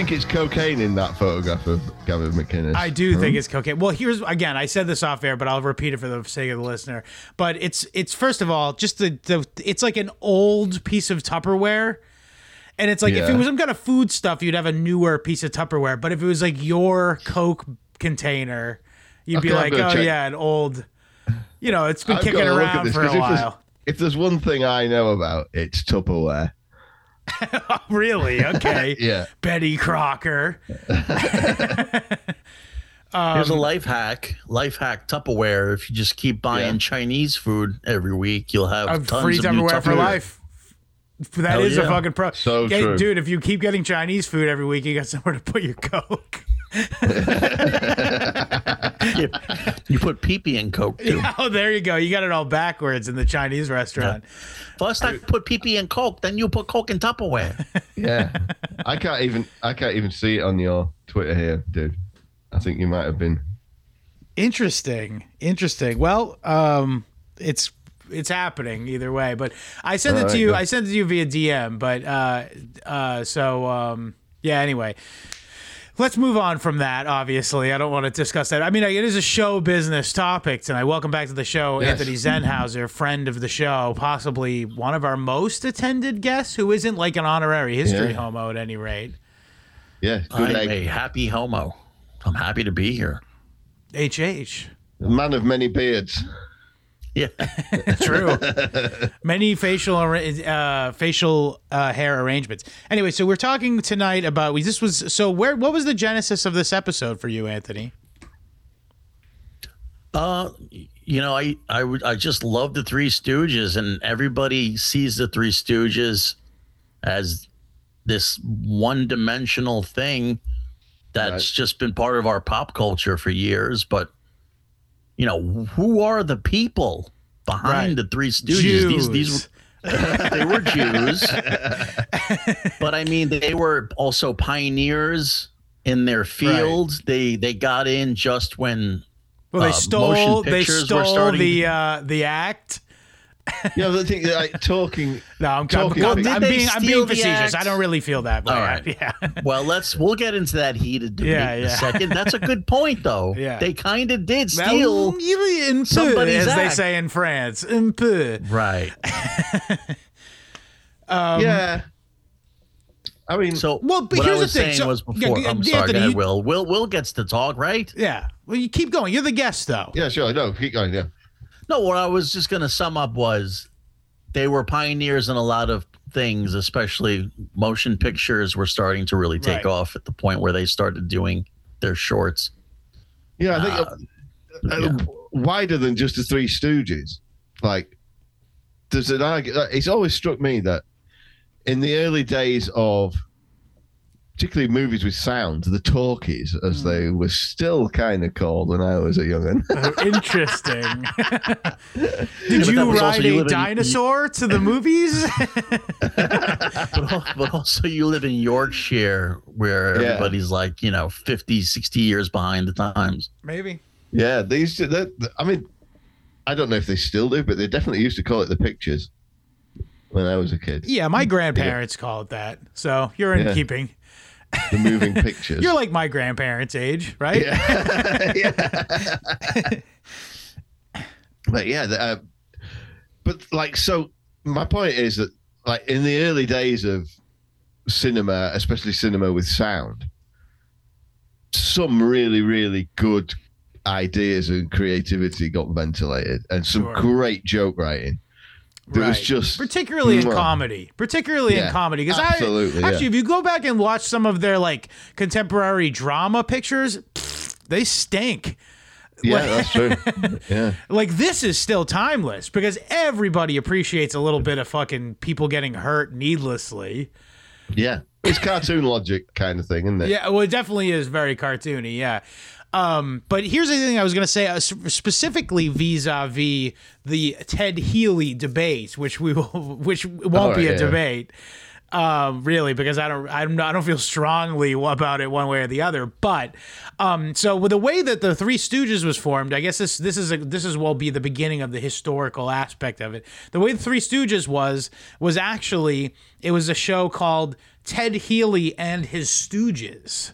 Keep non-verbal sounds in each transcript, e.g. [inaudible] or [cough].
think it's cocaine in that photograph of Gavin McInnes? I do think hmm? it's cocaine. Well, here's again. I said this off air, but I'll repeat it for the sake of the listener. But it's it's first of all just the the it's like an old piece of Tupperware, and it's like if it was some kind of food stuff, you'd have a newer piece of Tupperware. But if it was like your Coke container, you'd be Okay, I'm like, oh check. yeah, an old. You know, it's been I've kicking gotta look at around this, for a if there's- while. If there's one thing I know about, it's Tupperware. [laughs] really? Okay. [laughs] Yeah. Betty Crocker. [laughs] Here's a life hack. Life hack Tupperware. If you just keep buying Yeah. Chinese food every week, you'll have A tons free of Tupperware for life. That Hell is a fucking pro. So Hey, true. dude. If you keep getting Chinese food every week, you got somewhere to put your coke. You, [laughs] you put pee pee in Coke too. [laughs] oh, there you go. You got it all backwards in the Chinese restaurant. First, I put pee pee in Coke, then you put Coke in Tupperware. [laughs] Yeah. I can't even I can't even see it on your Twitter here, dude. I think you might have been. Interesting. Interesting. Well, um, it's it's happening either way. But I sent it All to you. good. I sent it to you via DM. But uh, uh, so um, yeah. Anyway. Let's move on from that. Obviously, I don't want to discuss that. I mean, it is a show business topic tonight. Welcome back to the show, Yes. Anthony Zenhauser, friend of the show, possibly one of our most attended guests, who isn't like an honorary history Yeah. homo at any rate. Yeah, good I'm egg. a happy homo. I'm happy to be here. HH. Man of many beards. Yeah. [laughs] True. Many facial uh, facial uh, hair arrangements. Anyway, so we're talking tonight about we. This was so where. What was the genesis of this episode for you, Anthony? Uh, you know, I I would I just love the Three Stooges, and everybody sees the Three Stooges as this one-dimensional thing that's Right. just been part of our pop culture for years. But you know, who are the people behind Right. the Three Stooges? These these Jews. [laughs] they were Jews, but I mean, they were also pioneers in their field. They they got in just when Well, they uh, stole. They were stole the to- uh, the act. Yeah, the thing like [laughs] talking No, I'm, I'm, Talking- I'm, Well, did I'm they being I'm being facetious. act? I don't really feel that way. All right. [laughs] Yeah. Well, let's we'll get into that heated debate Yeah, in yeah. a second. That's a good point, though. [laughs] Yeah. They kind of did steal. Well, you- un peu, somebody's as they say in France. Un peu. Right. Um, yeah. I mean So, Well, but what here's I the thing. saying So- was before. yeah, I'm Anthony, sorry, go ahead, you- Will. Will Will gets to talk, right? Yeah. Well, you keep going. You're the guest, though. Yeah, sure. No, keep going, yeah. No, what I was just going to sum up was they were pioneers in a lot of things, especially motion pictures were starting to really take Right. off at the point where they started doing their shorts. Yeah, I think Uh, uh, yeah. wider than just the Three Stooges. Like, there's an argument. It's always struck me that in the early days of, particularly movies with sound, the talkies, as hmm. they were still kind of called when I was a young'un. Oh, interesting. [laughs] Did that you was also ride you a live in- dinosaur to the [laughs] movies? [laughs] but, but also you live in Yorkshire where Yeah. everybody's like, you know, 50, 60 years behind the times. Maybe. yeah, they used to. That, I mean, I don't know if they still do, but they definitely used to call it the pictures when I was a kid. Yeah, my grandparents call it that. So you're in Yeah. keeping. The moving pictures. You're like my grandparents' age, right? [laughs] Yeah. but yeah, the, uh, but like so, my point is that like in the early days of cinema, especially cinema with sound, some really really good ideas and creativity got ventilated, and some Sure. great joke writing. There was just particularly in comedy, particularly in comedy. Because I actually, yeah. if you go back and watch some of their like contemporary drama pictures, pfft, they stink. yeah, that's true. [laughs] Yeah, Like this is still timeless because everybody appreciates a little bit of fucking people getting hurt needlessly. yeah, it's cartoon logic kind of thing, isn't it? Yeah, well, it definitely is very cartoony. Yeah. Um, but here's the thing I was going to say uh, specifically vis-a-vis the Ted Healy debate, which we will, [laughs] which won't All be a yeah. debate. um, really, because I don't, I'm not, I don't feel strongly about it one way or the other. But um, so with the way that the Three Stooges was formed, I guess this this is a, this is will be the beginning of the historical aspect of it. The way the Three Stooges was was actually it was a show called Ted Healy and His Stooges.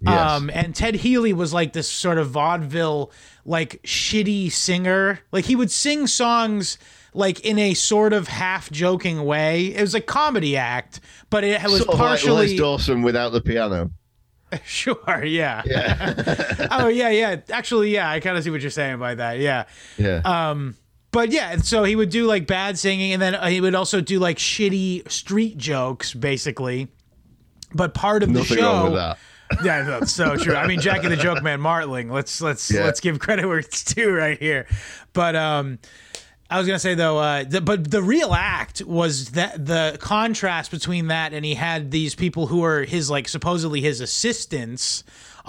Yes. Um, and Ted Healy was like this sort of vaudeville, like shitty singer. Like he would sing songs like in a sort of half joking way. It was a comedy act, but it was sort of like partially Les Dawson without the piano. [laughs] sure. Yeah. yeah. [laughs] oh yeah, yeah. Actually, yeah. I kind of see what you're saying by that. Yeah. Yeah. Um, but yeah, so he would do like bad singing, and then uh, he would also do like shitty street jokes, basically. But part of Nothing the show, wrong with that. Yeah, that's so true. I mean, Jackie the Joke Man Martling. Let's let's Yeah. let's give credit where it's due right here. But um, I was gonna say though, uh, the, but the real act was that the contrast between that and he had these people who were his like supposedly his assistants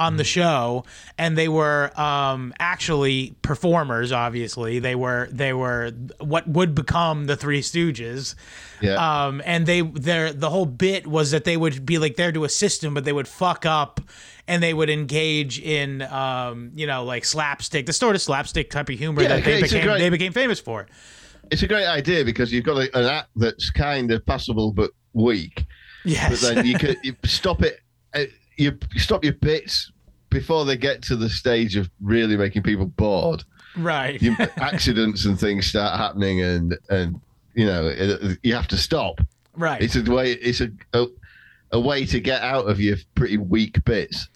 on the show and they were um actually performers obviously they were they were what would become the three stooges Yeah. um, and they their the whole bit was that they would be like there to assist him, but they would fuck up and they would engage in um, you know like slapstick, the sort of slapstick type of humor Yeah, that they became great- they became famous for. it's a great idea because you've got a, an act that's kind of passable but weak, but Yes, then you could you stop it. [laughs] You stop your bits before they get to the stage of really making people bored. right. You, accidents and things start happening, and and you know it, you have to stop. right. It's a way. It's a, a a way to get out of your pretty weak bits.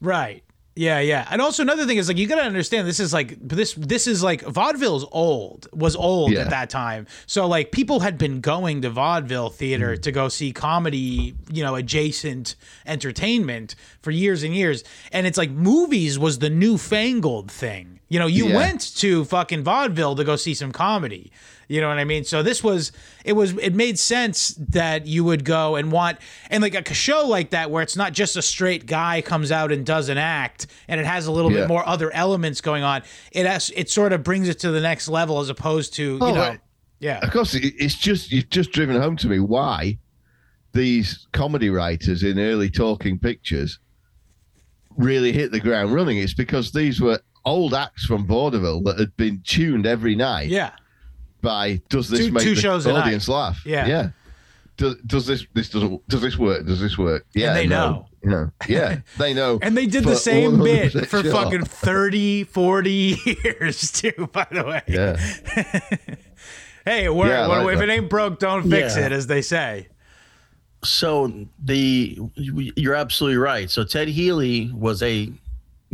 Right. Yeah, yeah. And also another thing is like you got to understand this is like this this is like vaudeville's old was old Yeah. at that time. So like people had been going to vaudeville theater Mm. to go see comedy, you know, adjacent entertainment for years and years. And it's like movies was the newfangled thing. You know, you Yeah. went to fucking vaudeville to go see some comedy. You know what I mean? So this was it was it made sense that you would go and want and like a show like that where it's not just a straight guy comes out and does an act and it has a little Yeah. bit more other elements going on. It has it sort of brings it to the next level as opposed to you Oh, know right. yeah Of course, it's just you've just driven home to me why these comedy writers in early talking pictures really hit the ground running. It's because these were old acts from vaudeville that had been tuned every night yeah by does this Two- make two the shows a night. audience laugh? Yeah. yeah. Does, does this this doesn't does this work? Does this work? Yeah, they no. know. You know, yeah, [laughs] they know. and they did the same bit for [laughs] sure. fucking 30 40 years [laughs] too by the way yeah. hey it worked. Yeah, I Well, like if that. it ain't broke don't fix Yeah. it as they say So the you're absolutely right. So Ted Healy was a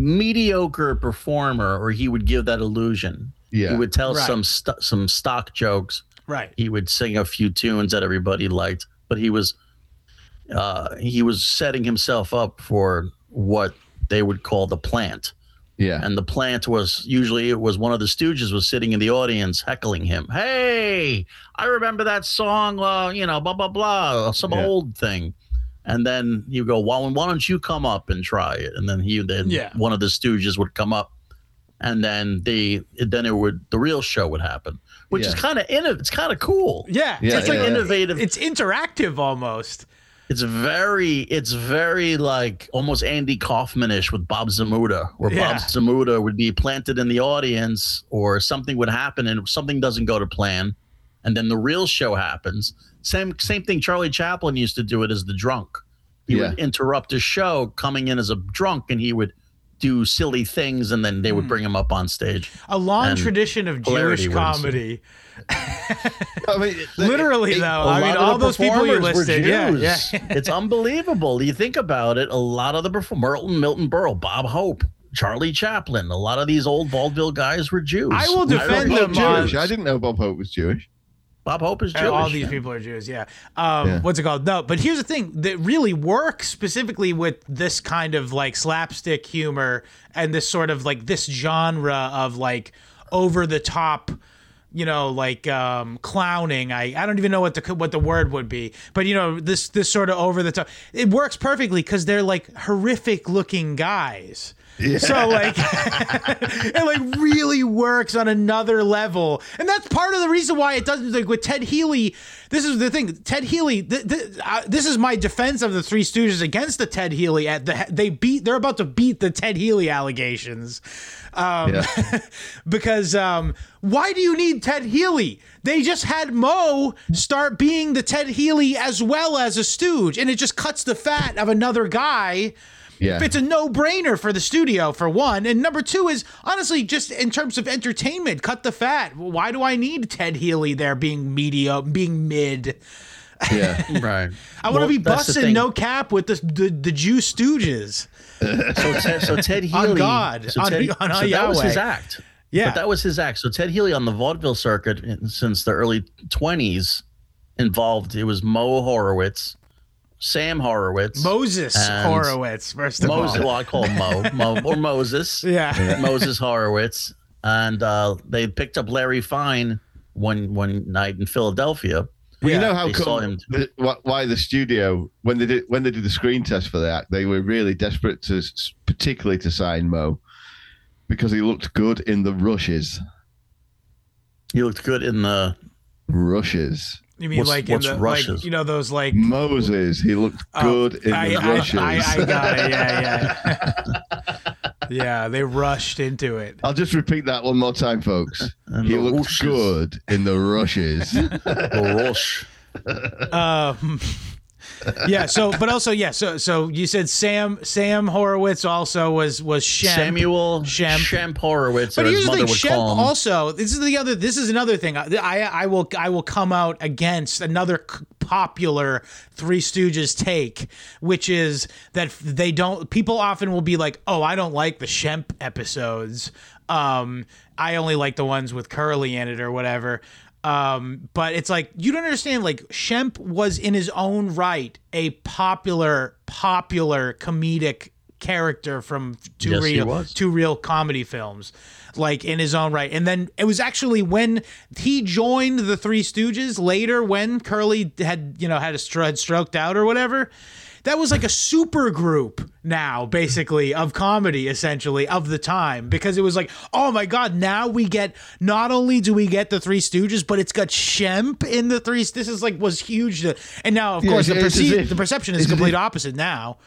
mediocre performer, or he would give that illusion. Yeah. He would tell Right. some st- some stock jokes. right He would sing a few tunes that everybody liked, but he was uh, he was setting himself up for what they would call the plant. Yeah. And the plant was usually it was one of the Stooges was sitting in the audience heckling him. Hey, I remember that song. Uh, you know, blah blah blah, some Yeah. old thing. And then you go, well, why don't you come up and try it? And then he then Yeah. one of the Stooges would come up, and then the then it would the real show would happen, which is kind of it's kind of cool. yeah, Yeah, it's like yeah. innovative. it's interactive almost It's very, it's very like almost Andy Kaufman-ish with Bob Zmuda, where Yeah. Bob Zmuda would be planted in the audience, or something would happen and something doesn't go to plan, and then the real show happens. Same, same thing. Charlie Chaplin used to do it as the drunk. He would interrupt a show coming in as a drunk, and he would do silly things, and then they Hmm. would bring him up on stage. a long And tradition of Jewish comedy. I mean, [laughs] Literally, it- though. I mean, all those people you performers were listed. Yeah, Jews. yeah. [laughs] it's unbelievable. You think about it. A lot of the performers, Milton, Milton Berle, Bob Hope, Charlie Chaplin, a lot of these old vaudeville guys were Jews. I will defend Bob them on- Jewish. I didn't know Bob Hope was Jewish. Bob Hope is Uh, Jewish. All these people are Jews, yeah. Um, Yeah. What's it called? No, but here's the thing that really works specifically with this kind of like slapstick humor and this sort of like this genre of like over the top, you know, like um, clowning. I, I don't even know what the what the word would be, but you know this this sort of over the top. It works perfectly because they're like horrific looking guys. So like, [laughs] it like really works on another level, and that's part of the reason why it doesn't like with Ted Healy. This is the thing, Ted Healy. Th- th- uh, this is my defense of the Three Stooges against the Ted Healy. At the they beat, they're about to beat the Ted Healy allegations, um, Yeah. [laughs] because um, why do you need Ted Healy? They just had Mo start being the Ted Healy as well as a stooge, and it just cuts the fat of another guy. Yeah. It's a no-brainer for the studio for one, and number two is honestly just in terms of entertainment, cut the fat. Why do I need Ted Healy there being media, being mid? Yeah. [laughs] [laughs] Right. I want to Well, be busting no cap with the the, the Jew stooges. So Ted, so Ted On Healy, God, so on- Ted, on so that was his act. Yeah. but that was his act. So Ted Healy on the vaudeville circuit since the early twenties involved. It was Mo Horowitz, Sam Horowitz, Moses And- Horowitz, first of Moses. all. Well, I call him Mo, Mo or Moses. [laughs] Yeah. Moses Horowitz, and uh, they picked up Larry Fine one one night in Philadelphia. Well, Yeah, you know how they saw him. come, the, why the studio when they did when they did the screen test for that they were really desperate to, particularly to sign Mo, because he looked good in the rushes. He looked good in the. Rushes. You mean What's- like in what's the like you know those like Moses, he looked Oh, good in I, the I, rushes. I, I got it. [laughs] Yeah, yeah. [laughs] yeah, they rushed into it. I'll just repeat that one more time, folks. And He looked rushes. good in the [laughs] rushes. the Rush. Um, yeah. So, but also, yeah. So, so you said Sam Sam Horowitz also was was Shemp, Samuel Shemp. Shemp Horowitz, But or here's his the thing, Shemp also. This is the other. This is another thing. I, I I will I will come out against another popular Three Stooges take, which is that they don't. People often will be like, "Oh, I don't like the Shemp episodes. Um, I only like the ones with Curly in it or whatever." Um, but it's like you don't understand. Like Shemp was in his own right a popular, popular comedic character from two Yes, real two real comedy films like in his own right and then it was actually when he joined the three stooges later when curly had you know had a had stroked out or whatever that was like a super group now basically of comedy essentially of the time because it was like oh my god now we get not only do we get the three stooges but it's got shemp in the three this is like was huge to, and now of Yeah, course the, perce- if- the perception is complete if- opposite now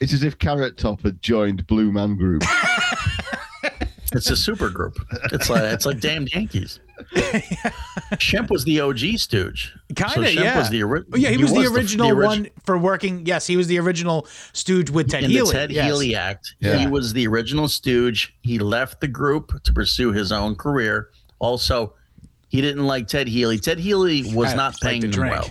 it's as if Carrot Top had joined Blue Man Group. [laughs] It's a super group. It's like it's like damned Yankees. [laughs] Shemp was the OG Stooge. Kind of, Shemp yeah. was the ori- Oh, yeah, he, was, the original the orig- one for working. Yes, he was the original stooge with Ted in Healy. the Ted yes. Healy act. Yeah. He was the original Stooge. He left the group to pursue his own career. Also, he didn't like Ted Healy. Ted Healy was I not paying him well.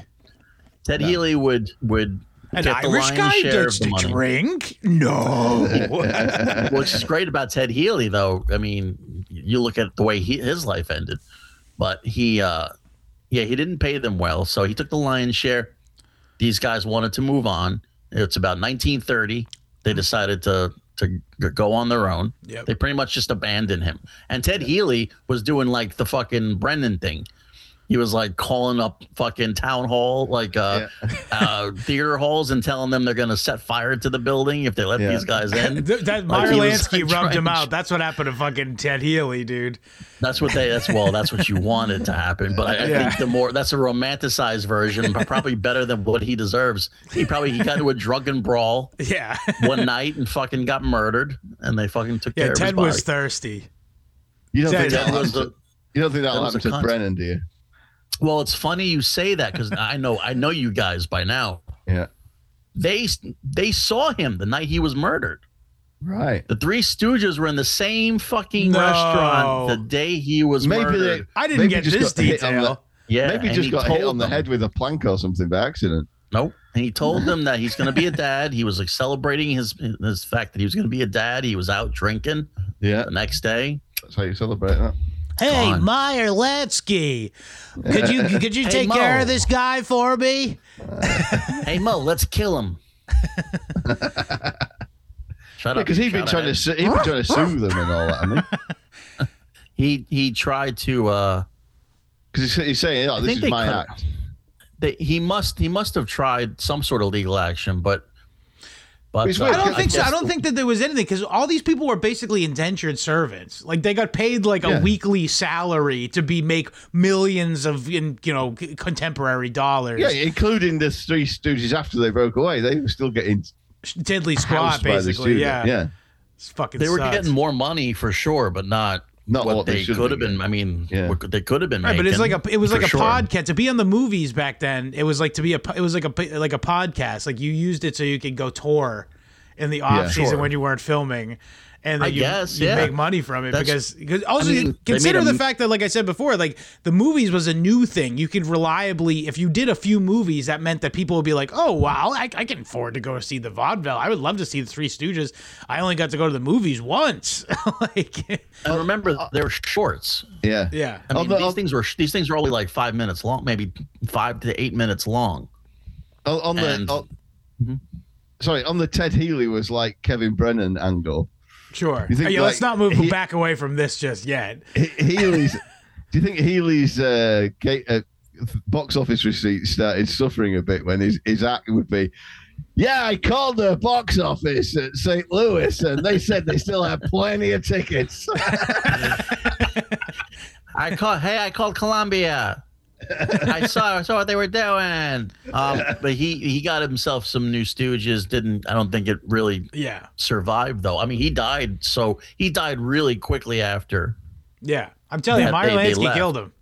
Ted Healy would would An get Irish guy share gets of the to drink? No. [laughs] What's is great about Ted Healy, though, I mean, you look at the way he, his life ended, but he, uh, yeah, he didn't pay them well, so he took the lion's share. These guys wanted to move on. It's about 1930. They decided to to go on their own. Yep. They pretty much just abandoned him. And Ted Healy was doing like the fucking Brennan thing. He was like calling up fucking town hall, like uh, [laughs] uh, theater halls, and telling them they're gonna set fire to the building if they let Yeah. these guys [laughs] in. Th- that Like, Meyer Lansky like, rubbed him trying- out. That's what happened to fucking Ted Healy, dude. That's what they. That's well. That's what you wanted to happen. But I, I Yeah. think the more that's a romanticized version, but probably better than what he deserves. He probably he got into a drunken brawl [laughs] Yeah. one night and fucking got murdered, and they fucking took yeah, care of his Ted body. was thirsty. You don't Ted- think Ted that was happened a- to, you don't think that'll that was happen a to. Brennan, do you? Well, it's funny you say that because I know I know you guys by now. Yeah. They they saw him the night he was murdered. Right. The Three Stooges were in the same fucking No. restaurant the day he was Maybe murdered. they. I didn't maybe get just this got hit on the- detail. yeah, Maybe just got hit on the them- head with a plank or something by accident. Nope. And he told them that he's going to be a dad. He was like celebrating his his fact that he was going to be a dad. He was out drinking Yeah, the next day. that's how you celebrate that. Hey, on. Meyer Lansky, could you [laughs] could you Hey, take care of this guy for me? Hey Mo, let's kill him. [laughs] Shut up. Because he'd been trying to su- he'd been trying to sue them and all that. I mean, [laughs] He he tried to. uh because he's, he's saying, "Oh, I this is my could've- act." they, He must he must have tried some sort of legal action, but But uh, I don't I think so. I don't think that there was anything because all these people were basically indentured servants. Like they got paid like a Yeah. weekly salary to be make millions of in, you know contemporary dollars. Yeah, including the Three Stooges after they broke away, they were still getting deadly squat by the basically. Yeah, yeah. It's fucking. they were sucks. getting more money for sure, but not Not what, what they they, could have have been been. I mean, Yeah. what they could have been. Right, but it's like a it was like a sure. podcast to be on the movies back then. It was like to be a it was like a like a podcast. Like you used it so you could go tour in the off season Sure. when you weren't filming, and then I you guess, you yeah. make money from it That's- because because also I mean, consider the a- fact that like I said before, like the movies was a new thing. You could reliably if you did a few movies, that meant that people would be like, oh wow, I, I can afford to go see the vaudeville. I would love to see the Three Stooges. I only got to go to the movies once. [laughs] like And remember, they were shorts. Yeah. yeah. I mean, On the- these on- things were these things were only like five minutes long, maybe five to eight minutes long. On, on the And- on- Mhm. sorry, on the Ted Healy was like Kevin Brennan angle. Sure. You think, yeah, let's not move he- back away from this just yet. He- Healy's. do you think Healy's uh, ga- uh, box office receipts started suffering a bit when his his act would be? Yeah, I called the box office at St. Louis, and they said they still have plenty of tickets. [laughs] I called. Hey, I called Columbia. [laughs] I saw I saw what they were doing. Um, but he he got himself some new Stooges. Didn't I don't think it really Yeah. survived though. I mean, he died. So he died really quickly after. Yeah. I'm telling you, Meyer they- Lansky killed him.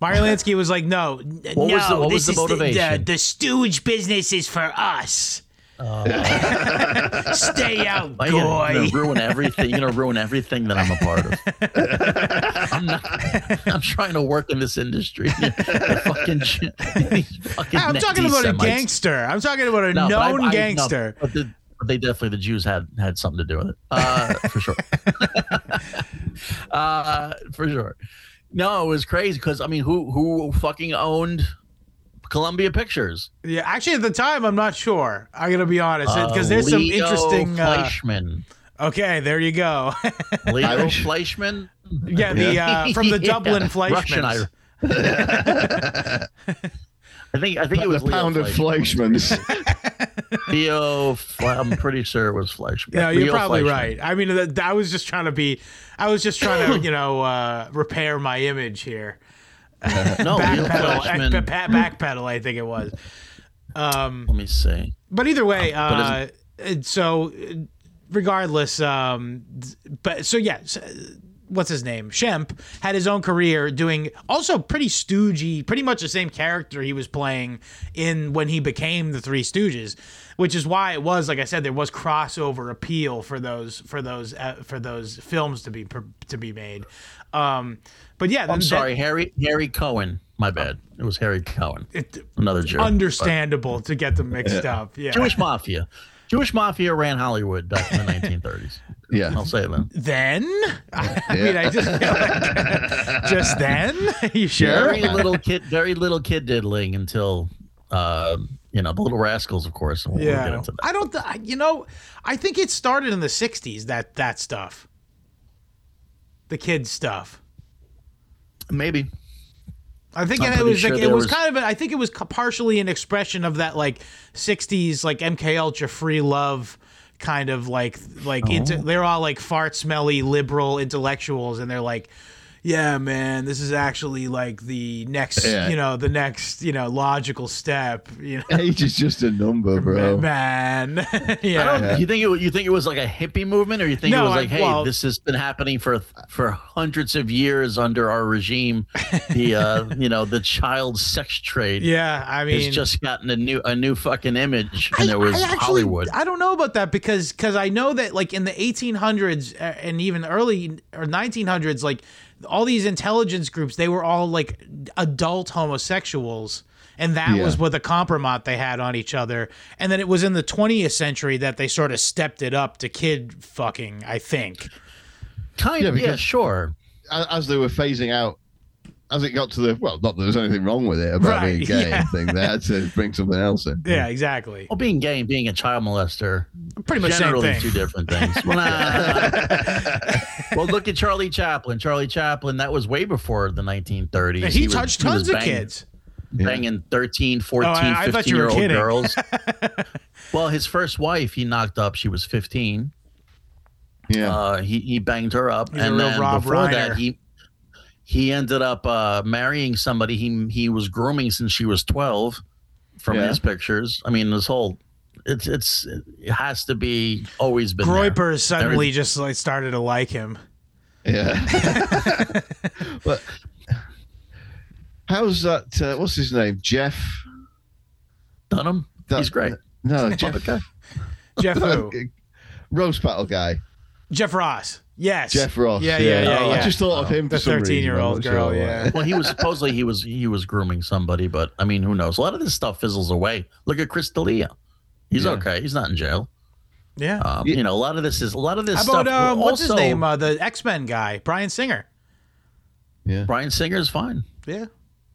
Meyer Lansky was like, no, What no, was the- what this was the is the, motivation? the stooge business is for us. [laughs] Stay out, Oh, you're gonna ruin everything. You're gonna ruin everything that I'm a part of. [laughs] I'm not. I'm trying to work in this industry. [laughs] Fucking, fucking I'm talking about a gangster. I'm talking about a No, but I- known I- no, gangster. but, the, but they definitely the Jews had had something to do with it, uh, for sure. uh, for sure. No, it was crazy because I mean, who who fucking owned Columbia Pictures? Yeah, actually, at the time, I'm not sure. I'm gonna be honest because Uh, there's some Leo interesting. Uh, Fleischman. okay, there you go. [laughs] Leo Irish? Fleischman. yeah, the uh, from the [laughs] Yeah, Dublin Russian Fleischmans. Irish. [laughs] I think I think it was the pound Leo of Fleischman. Fleischmann's. Leo, Fle- I'm pretty sure it was Fleischman. No, you're Leo probably Fleischman. right. I mean, th- I was just trying to be, I was just trying to, you know, uh, repair my image here. No, [laughs] Backpedal, uh, pa- backpedal, I think it was. Um, Let me see. but either way, but uh, so uh, regardless, um, but so yeah, what's his name? Shemp had his own career doing also pretty stoogey, pretty much the same character he was playing in when he became the Three Stooges, which is why it was like I said there was crossover appeal for those for those uh, for those films to be to be made. Um, but yeah, I'm that- sorry, Harry Harry Cohn. My bad. It was Harry Cohn. it, Another Jew. understandandable to get them mixed up. Yeah. Jewish mafia. Jewish mafia ran Hollywood back in the [laughs] 1930s. Yeah. I'll say it then. then [laughs] I mean, I just feel like [laughs] just [laughs] then. you sure? Very little kid, very little kid diddling until, uh, you know, the Little Rascals, of course. We'll, we'll get Yeah, into that. I don't. Th- you know, I think it started in the '60s. That that stuff, the kids stuff. Maybe. I think it was sure like it was was- kind of. A, I think it was partially an expression of that like '60s like MK Ultra free love kind of like like oh. into, Oh. they're all like fart smelly liberal intellectuals and they're like. Yeah, man, this is actually like the next, Yeah. you know, the next, you know, logical step. You [laughs] know, Age is just a number, [laughs] bro. man. [laughs] I yeah. don't, You think it? You think it was like a hippie movement, or you think No, it was I- like, hey, well- this has been happening for for hundreds of years under our regime? The uh, you know, the child sex trade Yeah, I mean, has just gotten a new a new fucking image, I- and it was I actually- Hollywood. I don't know about that because because I know that like in the 1800s uh, and even early or 1900s, like all these intelligence groups, they were all like adult homosexuals. And that Yeah. was what the compromise they had on each other. And then it was in the 20th century that they sort of stepped it up to kid fucking, I think. kind Yeah, of, yeah, because- sure. as, as they were phasing out, as it got to the well, not that there's anything wrong with it about Right, being gay yeah. thing. They had to bring something else in. Yeah, exactly. Well, being gay and being a child molester, Pretty much same generally thing. two different things. well, nah. [laughs] well, look at Charlie Chaplin. Charlie Chaplin, that was way before the 1930s. And he, was- touched was tons of banging- kids. Banging 13, 14, Oh, I- I 15 year old kidding. girls. [laughs] Well, his first wife he knocked up. She was 15. Yeah. Uh, he he banged her up, He's a and real then Rob before Reiner. that he he ended up uh, marrying somebody he he was grooming since she was 12. From Yeah. his pictures, I mean, this whole it's it's it has to be always been there. Groyper suddenly just like started to like him. Yeah. [laughs] but how's that? Uh, what's his name? Jeff. Dunham. That- He's great. No, Jeff. Jeff. Okay. Jeff who? [laughs] Roast battle guy. Jeff Ross. Yes. Jeff Ross. Yeah, yeah, yeah. Oh, yeah. I just thought of him. The for some 13-year-old I'm girl, sure why. yeah. [laughs] Well, he was supposedly he was he was grooming somebody, but I mean, who knows? A lot of this stuff fizzles away. Look at Chris D'Elia. He's Yeah. okay. He's not in jail. yeah. Um, Yeah. You know, a lot of this is a lot of this How stuff. about uh, what's his name? Uh, the X Men guy, Bryan Singer. Yeah. Bryan Singer is fine. Yeah.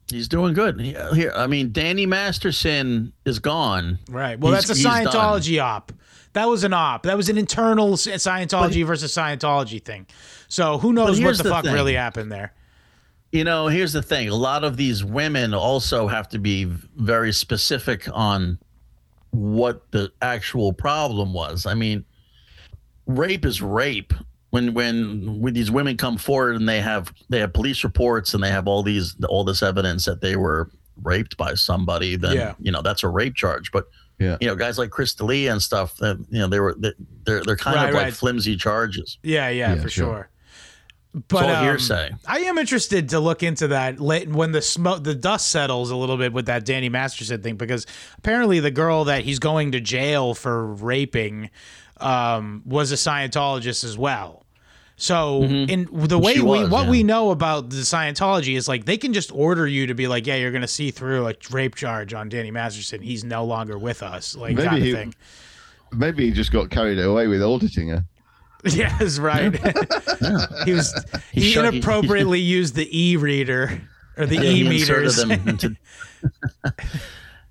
He's doing good. He- Here, I mean, Danny Masterson is gone. Right. Well, He's- that's a. Scientology op. That was an op. That was an internal Scientology versus Scientology thing. So who knows what the, the fuck thing. really happened there? You know, here's the thing: a lot of these women also have to be very specific on what the actual problem was. I mean, rape is rape. When when when these women come forward and they have they have police reports and they have all these all this evidence that they were raped by somebody, then Yeah. you know that's a rape charge. But Yeah. you know, guys like Chris D'Elia and stuff, that you know, they were they're they're kind Right, of like flimsy charges. Yeah, yeah, Yeah, for sure. sure. But all um, hearsay. I am interested to look into that late when the smoke, the dust settles a little bit with that Danny Masterson thing because apparently the girl that he's going to jail for raping um, was a Scientologist as well. So in the way Mm-hmm. She we was, what yeah. we know about the Scientology is like they can just order you to be like, yeah, you're gonna see through a rape charge on Danny Masterson. He's no longer with us, like Maybe kind of he- thing. Maybe he just got carried away with auditing her. [laughs] Yes, right. [laughs] he was [laughs] He he, shut- he- inappropriately used the e reader or the e he inserted meters. into-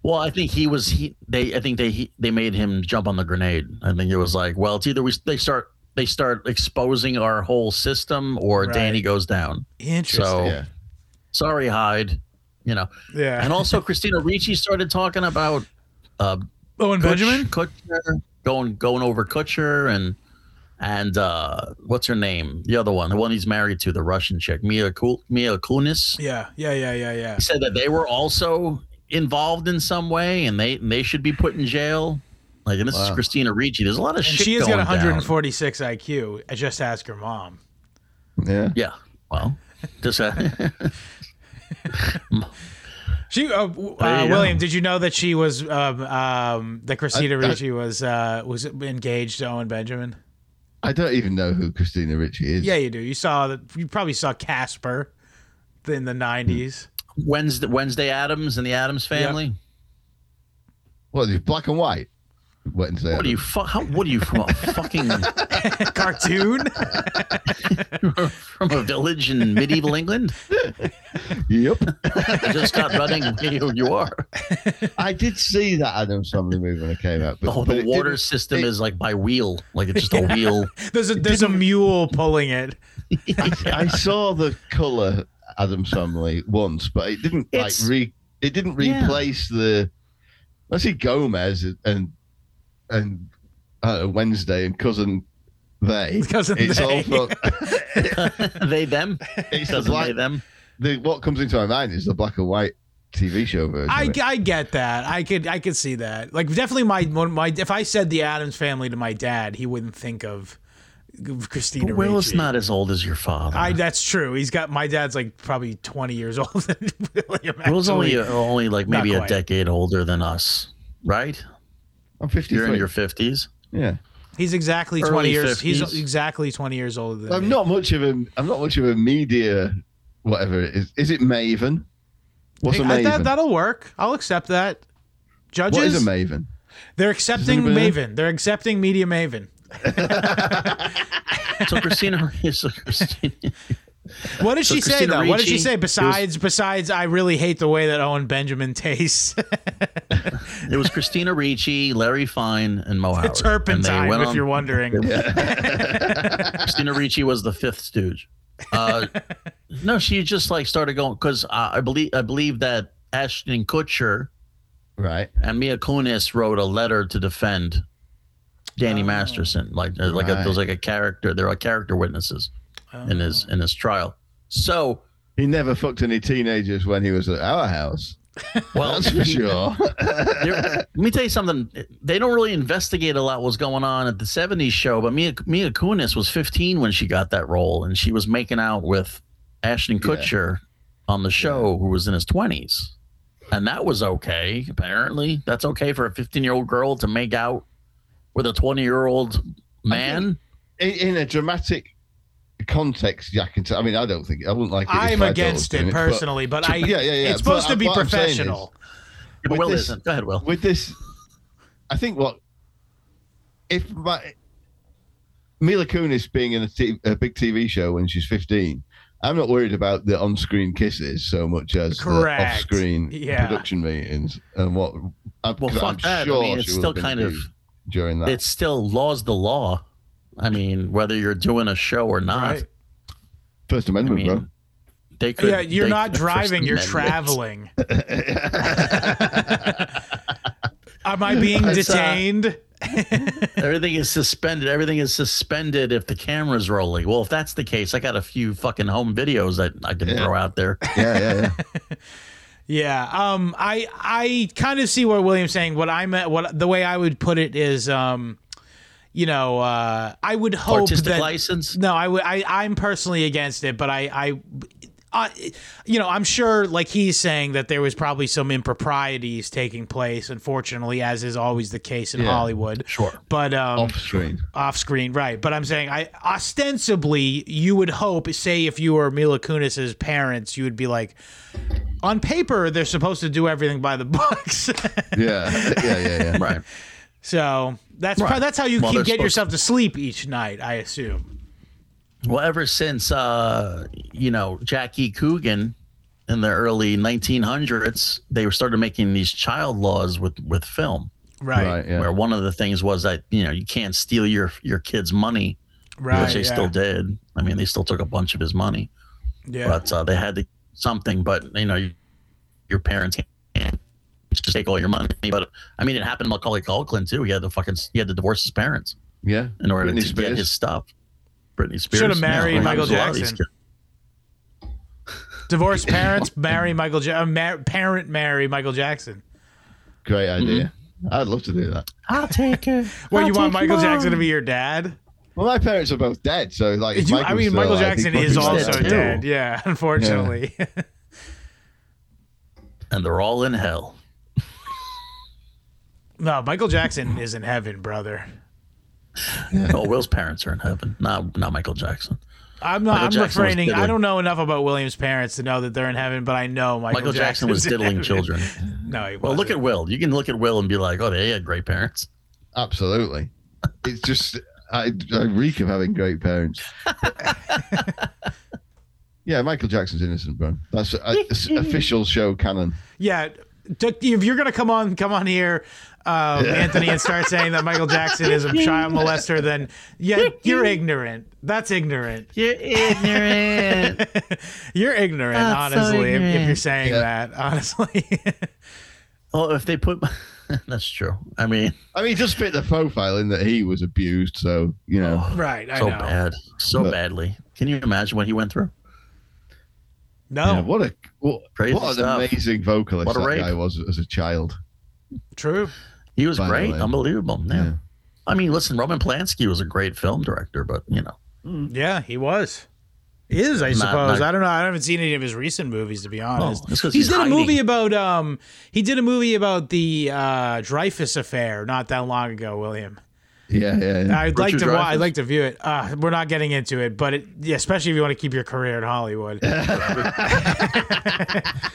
well, I think he was he they I think they he, they made him jump on the grenade. I think it was like, well, it's either we they start they start exposing our whole system or Right. Danny goes down. Interesting. So Yeah. sorry, Hyde. You know, yeah. and also [laughs] Christina Ricci started talking about uh, Owen Benjamin. Kutcher going going over Kutcher and and uh, what's her name? The other one, the one he's married to, the Russian chick, Mia Kul- Mia Kunis. Yeah, yeah, yeah, yeah, yeah. He said that they were also involved in some way and they and they should be put in jail. Like, and this is Christina Ricci. There's a lot of And shit she has going got down. 146 IQ. I just ask her mom. Yeah. Yeah. Well, just uh, [laughs] She, uh, uh, William, go. did you know that she was um, um, that Christina I- I- Ricci was uh, was engaged to Owen Benjamin? I don't even know who Christina Ricci is. Yeah, you do. You saw that. You probably saw Casper in the 90s. Wednesday Wednesday Addams and the Addams family. What is it, black and white? Wednesday. What are you fu- how, what are you from a [laughs] fucking [laughs] Cartoon. [laughs] from a village in medieval England? Yep. I just got running who you are. I did see that Addams Family movie when it came out, but, oh, The, whole, but the water system it- is like by wheel, like it's just a wheel. There's a there's a mule pulling it. I saw the color Addams Family once, but it didn't It's- like re. It didn't Yeah. replace the. I see Gomez and and uh, Wednesday and cousin they. [laughs] Cousin it's they. all [laughs] from, they them it's the doesn't black, they them. the, what comes into my mind is the black and white TV show version. I. I get that. I could I could see that. Like definitely my my if I said the Addams family to my dad, he wouldn't think of Christina. But Will is Ricci. not as old as your father. I that's true. He's got my dad's like probably 20 years older than [laughs] William. Will's only only like maybe a decade older than us, right? I'm 53. You're in your fifties. yeah. He's exactly early 20 years. He's exactly 20 years older than I'm me. not much of a. I'm not much of a media. Whatever it is. Is it Maven? What's a Hey, I- Maven? that, that'll work. I'll accept that. Judges, what is a Maven? they're accepting? Maven. They're accepting Media Maven. [laughs] [laughs] So Christina, [laughs] so Christina, What did So she say Christina though? What did she Ricci say was- besides besides I really hate the way that Owen Benjamin tastes? [laughs] it was Christina Ricci, Larry Fine, and Mo [laughs] Howard. And they Turpentine, if on- you're wondering. [laughs] Christina Ricci was the fifth stooge. Uh, no, she just like started going because uh, I believe I believe that Ashton Kutcher Right. and Mia Kunis wrote a letter to defend Danny Masterson, like uh, like a, Right. there was like a character. There are character witnesses in his oh. in his trial. So, He never fucked any teenagers when he was at our house. well, That's for sure. [laughs] there- let me tell you something. They don't really investigate a lot what's going on at the '70s show, but Mia Mia Kunis was 15 when she got that role, and she was making out with Ashton Kutcher on the show, who was in his 20s, and that was okay. Apparently, that's okay for a 15 year old girl to make out with a 20 year old man. in, in a dramatic context, yeah, I can. T- I mean, I don't think I wouldn't like it. I'm my daughter against was it doing but personally, but, I yeah, yeah, yeah. it's supposed But, to be what I'm saying is- professional. But Will this- isn't. Go ahead, Will. with this, I think what if my Mila Kunis being in a, t- a big TV show when she's 15. I'm not worried about the on-screen kisses so much as Correct. the off-screen Yeah. production meetings and what. I'm, Well, 'cause fuck I'm that. I Sure mean, it's would still kind of- during that. It's still law's the law. I mean, whether you're doing a show or not, Right. First I Amendment, bro. they could. yeah, you're they not could- driving, you're traveling. [laughs] Am I being It's, bro. [laughs] Everything is suspended. Everything is suspended if the camera's rolling. Well, if that's the case, I got a few fucking home videos that I can Yeah. throw out there. [laughs] yeah, yeah, yeah. Yeah, um, I I kind of see what William's saying. What I meant, what the way I would put it is, um, you know, uh, I would hope Artistic that license. no, I would I I'm personally against it, but I I. Uh, you know, I'm sure, like he's saying, that there was probably some improprieties taking place. Unfortunately, as is always the case in Yeah. Hollywood. Sure. But um, Off-screen. off screen, right? But I'm saying, I ostensibly, you would hope, say, if you were Mila Kunis's parents, you would be like, on paper, they're supposed to do everything by the [laughs] books. Yeah, yeah, yeah, yeah. Right. [laughs] so that's Right. pro- that's how you Well, keep, get yourself to sleep each night, I assume. Well, ever since uh, you know Jackie Coogan in the early 1900s, they started making these child laws with with film, Right, Right, right, yeah. where one of the things was that you know you can't steal your your kid's money, right? which they yeah. still did. I mean, they still took a bunch of his money. yeah. but uh, they had to something. But you know, you, your parents can't just take all your money. But I mean, it happened to Macaulay Culkin too. He had to fucking he had to divorce his parents Yeah. in order Britney to get his stuff. Britney Spears Should've married yeah, Michael there's a lot of these Jackson. kids. Divorced parents [laughs] marry Michael. Ja- uh, mar- parent marry Michael Jackson. Great idea. Mm-hmm. I'd love to do that. I'll take [laughs] it. Well, I'll you want Michael. Jackson to be your dad? Well, my parents are both dead, so like. You- I mean, still Michael alive, Jackson is be dead also dead. Yeah, [laughs] unfortunately. and they're all in hell. No, Michael Jackson is in heaven, brother. [laughs] Oh, Will's parents are in heaven. Not not Michael Jackson. I'm not. Michael I'm Jackson refraining. I don't know enough about William's parents to know that they're in heaven, but I know Michael, Michael Jackson was Jackson's diddling children. [laughs] No, he Well, look at. Will. You can look at Will and be like, oh, they had great parents. Absolutely. It's just I, I reek of having great parents. [laughs] yeah, Michael Jackson's innocent, bro. That's uh, it's official show canon. Yeah, if you're gonna come on, come on here, um, Anthony, and start saying that Michael Jackson is a child molester, then yeah, you're [laughs] ignorant. That's ignorant. You're ignorant. [laughs] You're ignorant, That's so honestly, if, if you're saying Yeah. that. Honestly, [laughs] well, if they put, that's true. I mean, I mean, just fit the profile in that he was abused, so you know. right? I so know. bad, so But- badly. Can you imagine what he went through? No, Yeah, what a what, what an amazing vocalist What that rape. guy was as a child. True. He was By great, unbelievable. Yeah. Yeah. I mean, listen, Roman Polanski was a great film director, but you know, Yeah, he was. Is I Not- suppose. not- I don't know. I haven't seen any of his recent movies to be honest. it's 'cause he he's did a movie about um. He did a movie about the uh, Dreyfus affair not that long ago. William. Yeah, yeah. yeah. I'd like to. wa- Dreyfuss? I'd like to view it. Uh, we're not getting into it, but it, yeah, especially if you want to keep your career in Hollywood. [laughs] [laughs]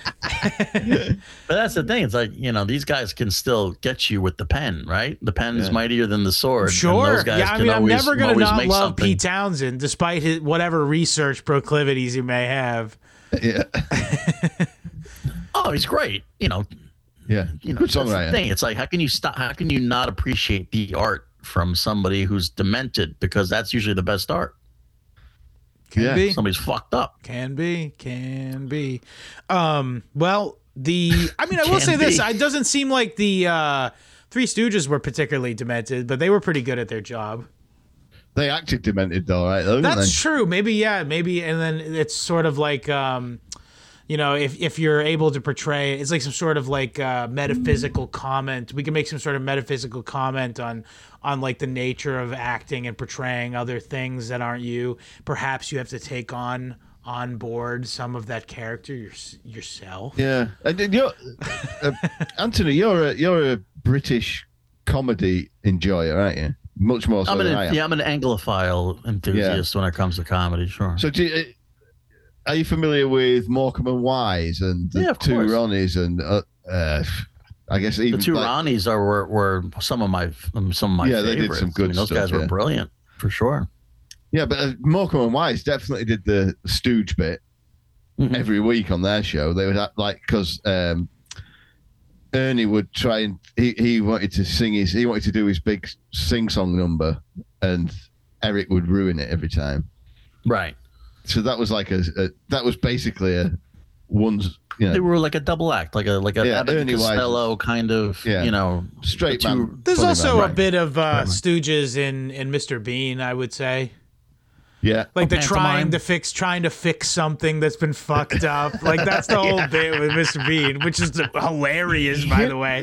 [laughs] but that's the thing. It's like you know, these guys can still get you with the pen, right? The pen is Yeah. mighter than the sword. and Sure. those guys Yeah, I can mean, I'm always- never gonna not love something. Pete Townshend, despite his whatever research proclivities he may have. yeah, [laughs] Oh, he's great. You know, yeah. you know, Good that's the thing. It's like how can you stop? How can you not appreciate the art from somebody who's demented? Because that's usually the best art. Can Yeah. be. Somebody's fucked up. Can be, can be. Um, well, the [laughs] I mean, I will say this: it doesn't seem like the uh, Three Stooges were particularly demented, but they were pretty good at their job. They acted demented though, right? Though, That's true. Maybe yeah, maybe, and then it's sort of like. Um, you know, if, if you're able to portray, it's like some sort of like uh, metaphysical comment. We can make some sort of metaphysical comment on on like the nature of acting and portraying other things that aren't you. Perhaps you have to take on on board some of that character your, yourself. Yeah, and you're, uh, [laughs] Anthony, you're a you're a British comedy enjoyer, aren't you? Much more so I'm than an I am. yeah, I'm an Anglophile enthusiast when it comes to comedy. Sure. So, do you, uh, are you familiar with Morecambe and Wise and the Yeah, two course. Ronnies and uh, uh, I guess even the two like- Ronnies are were, were some of my some of my Yeah, they did some good I mean, those stuff, guys were brilliant for sure. Yeah, but uh, Morecambe and Wise definitely did the Stooge bit Mhm. every week on their show. They would have, like because um, Ernie would try and he, he wanted to sing his he wanted to do his big sing song number, and Eric would ruin it every time. Right. So that was like a, a that was basically a one's you They were like a double act, like a like a Yeah, Abbott and Ernie Wise. Kind of, Yeah. you know, straight the two- man. There's also man, a right. bit of uh, Right. Stooges in in Mr. Bean, I would say. yeah. Like the pantomime. trying to fix, trying to fix something that's been fucked up. Like that's the [laughs] whole bit with Mr. Bean, which is hilarious, by the way.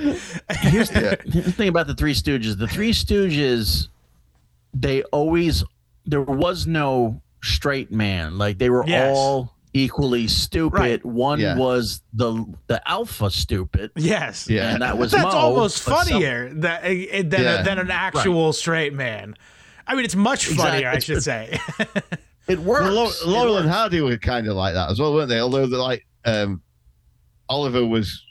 Here's the, [laughs] here's the thing about the Three Stooges. The Three Stooges, they always there was no straight man. Like they were Yes. all equally stupid. Right. One Yeah. was the the alpha stupid, Yes. Yeah. and that was [laughs] That's Mo, almost but some- funnier that, eh, than, Yeah. a, than an actual straight man. I mean, it's much Exactly. funnier, I should say. it [laughs] works. Well, Lau- Laurel and. Hardy were kind of like that as well, weren't they? Although they're like um, Oliver was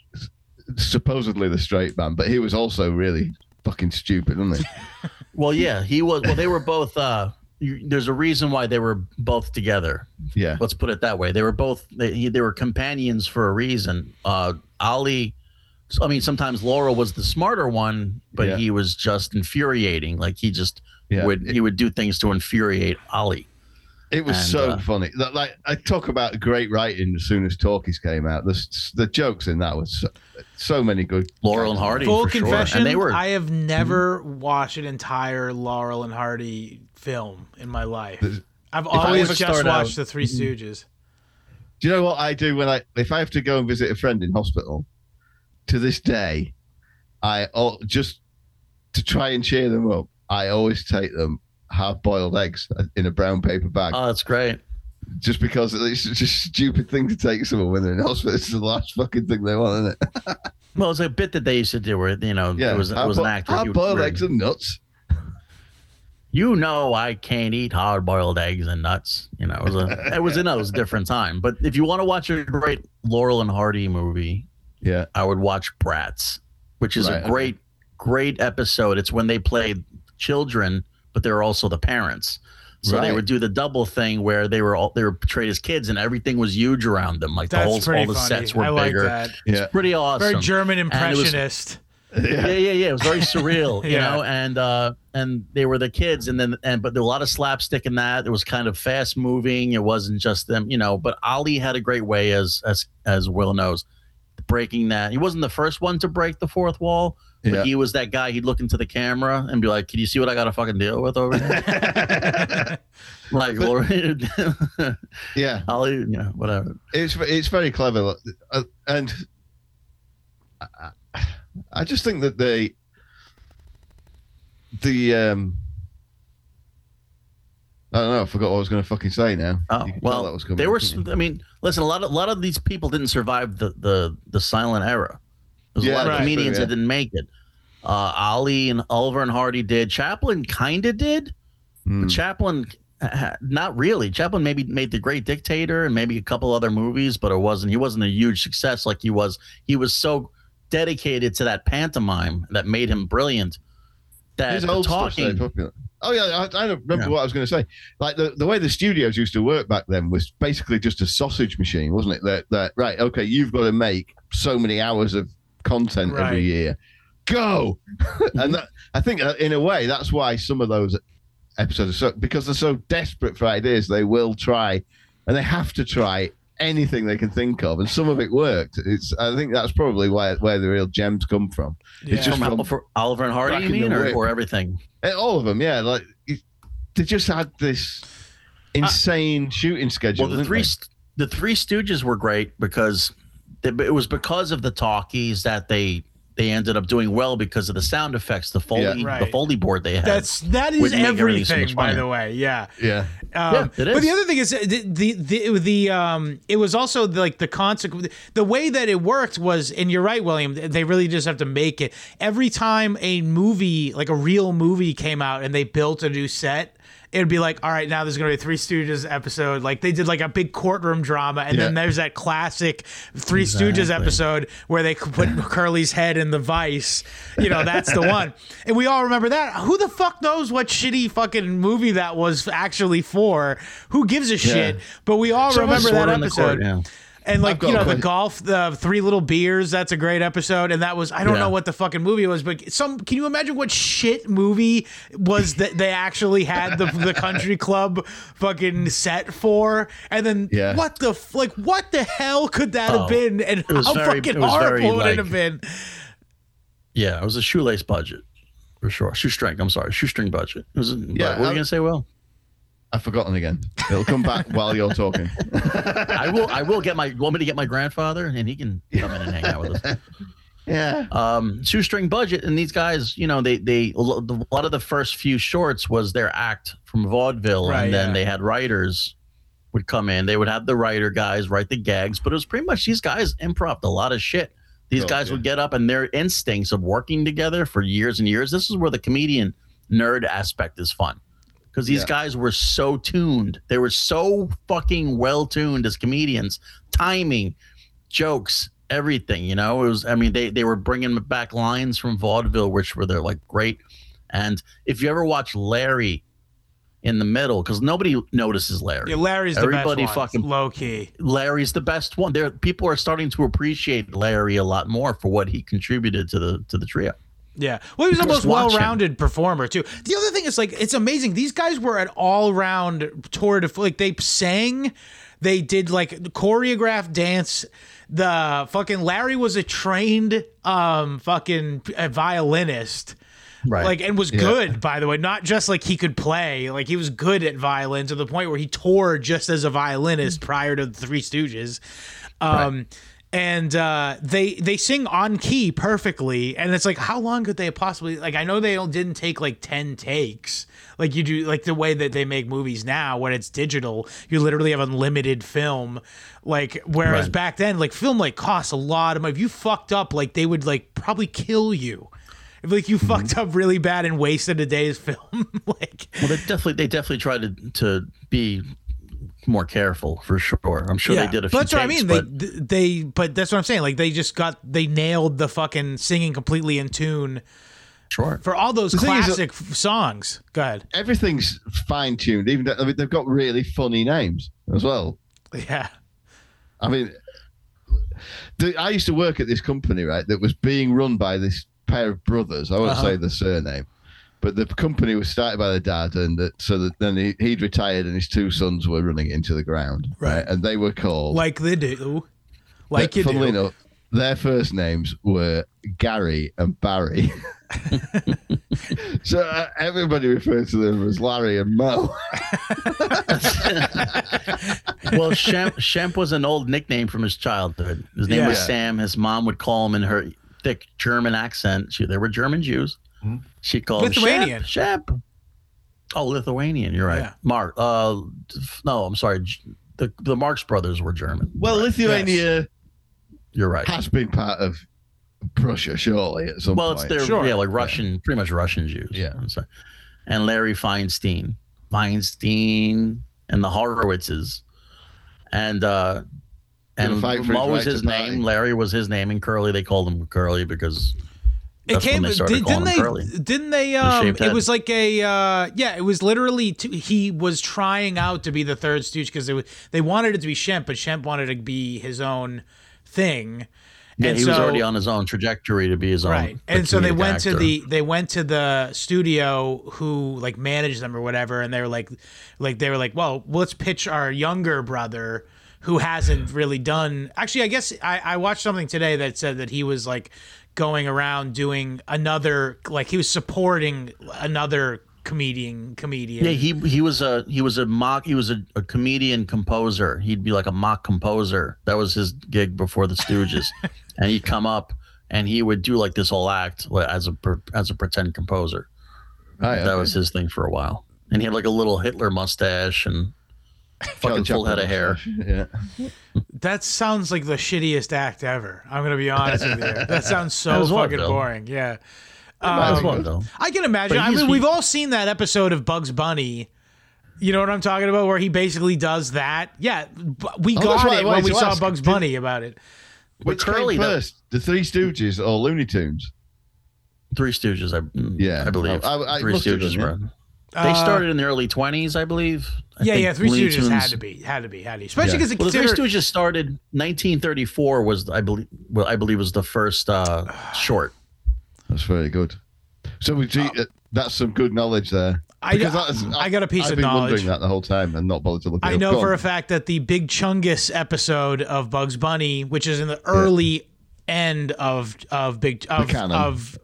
supposedly the straight man, but he was also really fucking stupid, wasn't he? [laughs] Well, yeah, he was. Well, they were both. uh you, There's a reason why they were both together. Yeah. let's put it that way. They were both they, they were companions for a reason. Uh, Ollie, I mean, sometimes Laurel was the smarter one, but Yeah. he was just infuriating. Like he just Yeah. would he would do things to infuriate Ollie. It was And, so uh, funny. That, like I talk about great writing as soon as Talkies came out. The the jokes in that was so, so many good. Laurel and Hardy, Full for sure. confession, and they were I have never watched an entire Laurel and Hardy film in my life. There's- I've I always just watched out- the Three mm-hmm. Stooges. Do you know what I do when I if I have to go and visit a friend in hospital? To this day, I al- just to try and cheer them up. I always take them half boiled eggs in a brown paper bag, Oh, that's great. just because it's just a stupid thing to take someone when they're in hospital. It's the last fucking thing they want, isn't it? Well, it's a bit that they used to do where you know Yeah, it was it was an act. where Hard you- boiled eggs and nuts. You know I can't eat hard boiled eggs and nuts. You know, it was a [laughs] it was in a different time. But if you want to watch a great Laurel and Hardy movie, Yeah, I would watch Brats, which is Right, a great, great episode. It's when they played children, but they're also the parents. So they would do the double thing where they were all they were portrayed as kids, and everything was huge around them. Like the whole all the funny. sets were I like bigger. It's yeah, Pretty awesome. Very German And it was- impressionist. Yeah, yeah, yeah. It was very surreal, [laughs] you Yeah. know. And uh, and they were the kids, and then and but there were a lot of slapstick in that. It was kind of fast moving. It wasn't just them, you know. But Ollie had a great way, as as as Will knows, breaking that. He wasn't the first one to break the fourth wall, but Yeah. he was that guy. He'd look into the camera and be like, "Can you see what I got to fucking deal with over here?" [laughs] like, Lord, [laughs] yeah. Ollie, you know, whatever. It's it's very clever, uh, and I, just think that they the um. I don't know. I forgot what I was going to fucking say now. Oh You can tell well, that was coming, they were. I mean, listen. A lot of a lot of these people didn't survive the the the silent era. There's a Yeah, lot of comedians True, yeah. that didn't make it. Uh, Ollie and Oliver and Hardy did. Chaplin kind of did. Hmm. But Chaplin, uh, not really. Chaplin maybe made The Great Dictator and maybe a couple other movies, but it wasn't. He wasn't a huge success like he was. He was so dedicated to that pantomime that made him brilliant. That His the old talking, popular. Oh yeah, I, I don't remember Yeah. what I was going to say. Like the, the way the studios used to work back then was basically just a sausage machine, wasn't it? That that right? Okay, you've got to make so many hours of content Right. every year. Go, [laughs] and that, I think uh, in a way that's why some of those episodes are so because they're so desperate for ideas. They will try, and they have to try anything they can think of, and some of it worked. It's I think that's probably where where the real gems come from. Yeah. It's just From from Oliver, Oliver and Hardy, you mean, or, or everything? eh, all of them. Yeah, like they just had this insane shooting schedule. Well, the three they? the Three Stooges were great because it was because of the talkies that they they ended up doing well because of the sound effects, the foley, Yeah. the foley board they had. That's that is everything so by the way. Yeah. Yeah, Um, Yeah, it But the other thing is the the the, the um it was also like the consequence the way that it worked was and you're right William they really just have to make it every time a movie like a real movie came out and they built a new set it would be like all right now there's going to be a Three Stooges episode. Like they did like a big courtroom drama and then there's that classic Three Stooges episode where they put [laughs] Curly's head in the vice. You know that's the one. [laughs] And we all remember that. Who the fuck knows what shitty fucking movie that was actually for? Who gives a shit? But we all remember that Order in the episode. yeah. And like you know the golf the three little beers that's a great episode and that was i don't Yeah. know what the fucking movie was but some can you imagine what shit movie was that they actually had the the country club fucking set for and then Yeah. what the like what the hell could that have Oh, been and it was how very- fucking it was very, horrible would it have been Yeah, it was a shoelace budget for sure. Shoestring. I'm sorry, shoestring budget. It was. A, Yeah, what were you gonna say? Will I've forgotten again. It'll come back while you're talking. [laughs] I will. I will get my. Want me to get my grandfather, and he can come in and hang out with us. [laughs] Yeah, um, shoestring budget, and these guys, you know, they they a a lot of the first few shorts was their act from vaudeville, Right, and then yeah. they had writers would come in. They would have the writer guys write the gags, but it was pretty much these guys improv a lot of shit. These Oh, guys yeah. would get up and their instincts of working together for years and years. This is where the comedian nerd aspect is fun. Because these Yeah. guys were so tuned. They were so fucking well tuned as comedians. Timing, jokes, everything. You know, it was. I mean, they they were bringing back lines from vaudeville, which were they're like great. And if you ever watch Larry in the middle, because nobody notices Larry. yeah, larry's the Everybody best one, fucking- low key Larry's the best one. There, people are starting to appreciate Larry a lot more for what he contributed to the to the trio. Yeah. Well, he was the most well-rounded performer too. The other thing is like it's amazing. These guys were an all-round tour de like they sang, they did like choreographed dance. The fucking Larry was a trained um fucking uh, violinist. Right. Like and was good by the way, not just like he could play, like he was good at violin to the point where he toured just as a violinist prior to the Three Stooges. Um and uh, they they sing on key perfectly, and it's like how long could they possibly like? I know they didn't take like ten takes like you do like the way that they make movies now when it's digital. You literally have unlimited film, like whereas Right. back then like film like costs a lot of money. If you fucked up, like they would like probably kill you. If like you Mm-hmm. fucked up really bad and wasted a day's film, [laughs] like well, they definitely they definitely tried to to be more careful for sure. I'm sure they did a few. But that's what I mean. but They, they, but that's what I'm saying. Like they just got, they nailed the fucking singing completely in tune sure. for all those thing is that- classic f songs. Go ahead. everything's fine tuned. Even I mean, they've got really funny names as well. Yeah. I mean, the, I used to work at this company, right, that was being run by this pair of brothers. I won't Uh-huh. say the surname, but the company was started by the dad, and that, so that then he, he'd retired, and his two sons were running it into the ground, right? Right. And they were called, Like they do. Like you funnily do. enough, their first names were Gary and Barry. [laughs] so uh, everybody referred to them as Larry and Mo. [laughs] well, Shemp, Shemp was an old nickname from his childhood. His name was Sam. His mom would call him in her thick German accent. She, they were German Jews. She called Lithuanian. him Shemp. Shemp. Oh, Lithuanian. You're right. Yeah. Mark. Uh, no, I'm sorry. The the Marx brothers were German. Well, Lithuania You're right. has been part of Prussia, surely, at some Well, it's point. their Sure. yeah, like Russian, pretty much Russian Jews. Yeah. So- and Larry Feinstein, Feinstein, and the Horowitzes, and uh, and fight for his Mo was right his to party. name. Larry was his name, and Curly they called him Curly because It that's when came. they did, didn't they? Curly. Didn't they? Um, shaved it head. was like a. Uh, yeah, it was literally. He was trying out to be the third Stooge because they, they wanted it to be Shemp, but Shemp wanted to be his own thing. Yeah, And he was already on his own trajectory to be his own. right and so they went to the they went to the studio who like managed them or whatever and they were like like they were like well let's pitch our younger brother who hasn't really done. Actually, I guess I, I watched something today that said that he was like going around doing another, like he was supporting another comedian comedian. Yeah, he he was a he was a mock he was a, a comedian composer. He'd be like a mock composer. That was his gig before the Stooges, [laughs] and he'd come up and he would do like this whole act as a as a pretend composer. Oh, right, That okay. was his thing for a while, and he had like a little Hitler mustache and fucking Charlie full head of hair. [laughs] Yeah. That sounds like the shittiest act ever. I'm gonna be honest with you. That sounds so [laughs] That was one, fucking boring. Yeah. Um, one though. I can imagine. I mean, we've all seen that episode of Bugs Bunny. You know what I'm talking about, where he basically does that. Yeah, we Oh, got that's it right, when we saw ask, Bugs did- Bunny about it. Which Curly, came though- first, the Three Stooges or Looney Tunes? Three Stooges, I Yeah. I believe. I- I- Three Stooges done, were. They started in the early 20s, I believe. I Yeah, yeah, Three Looney Stooges had to be, had to be, had to be, especially Yeah. because Well, the Three consider Stooges started 1934 was I believe well I believe was the first uh, [sighs] short. That's very good. So we do, uh, that's some good knowledge there. I- Because I got a piece I've of been knowledge. wondering that the whole time and not bothered to look. I know for on. a fact that the Big Chungus episode of Bugs Bunny, which is in the early end of of Big of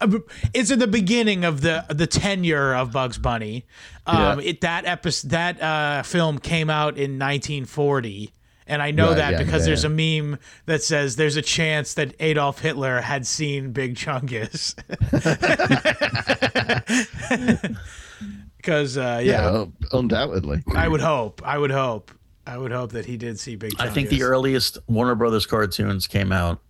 of, it's in the beginning of the the tenure of Bugs Bunny. Um, Yeah. it that episode that uh, film came out in 1940. And I know Right, that yeah, because yeah, there's a meme that says there's a chance that Adolf Hitler had seen Big Chungus. [laughs] [laughs] [laughs] Because uh, yeah, yeah, undoubtedly. I would hope. I would hope. I would hope that he did see Big. Chungus. I think the earliest Warner Brothers cartoons came out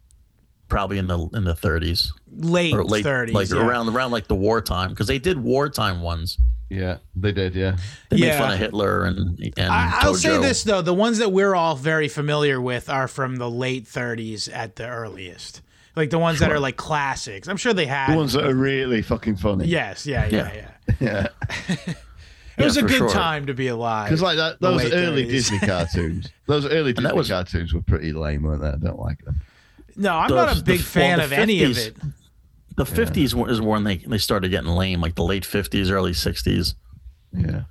probably in the in the 30s late or late thirties, like around around like the wartime because they did wartime ones. Yeah, they did. Yeah, They Yeah. made fun of Hitler and and I, I'll say this though: the ones that we're all very familiar with are from the late '30s at the earliest, like the ones that are like classics. I'm sure they had. the ones that are really fucking funny. yes, yeah, yeah, Yeah. yeah. [laughs] yeah. [laughs] It was a good sure. time to be alive. Because like that, those early 30s. [laughs] Disney cartoons, those early Disney was- cartoons were pretty lame, weren't they? I don't like them. no, I'm The- not a big well, fan the of any of 50s it. The 50s wa- is when they they started getting lame, like the late 50s, early 60s. Yeah,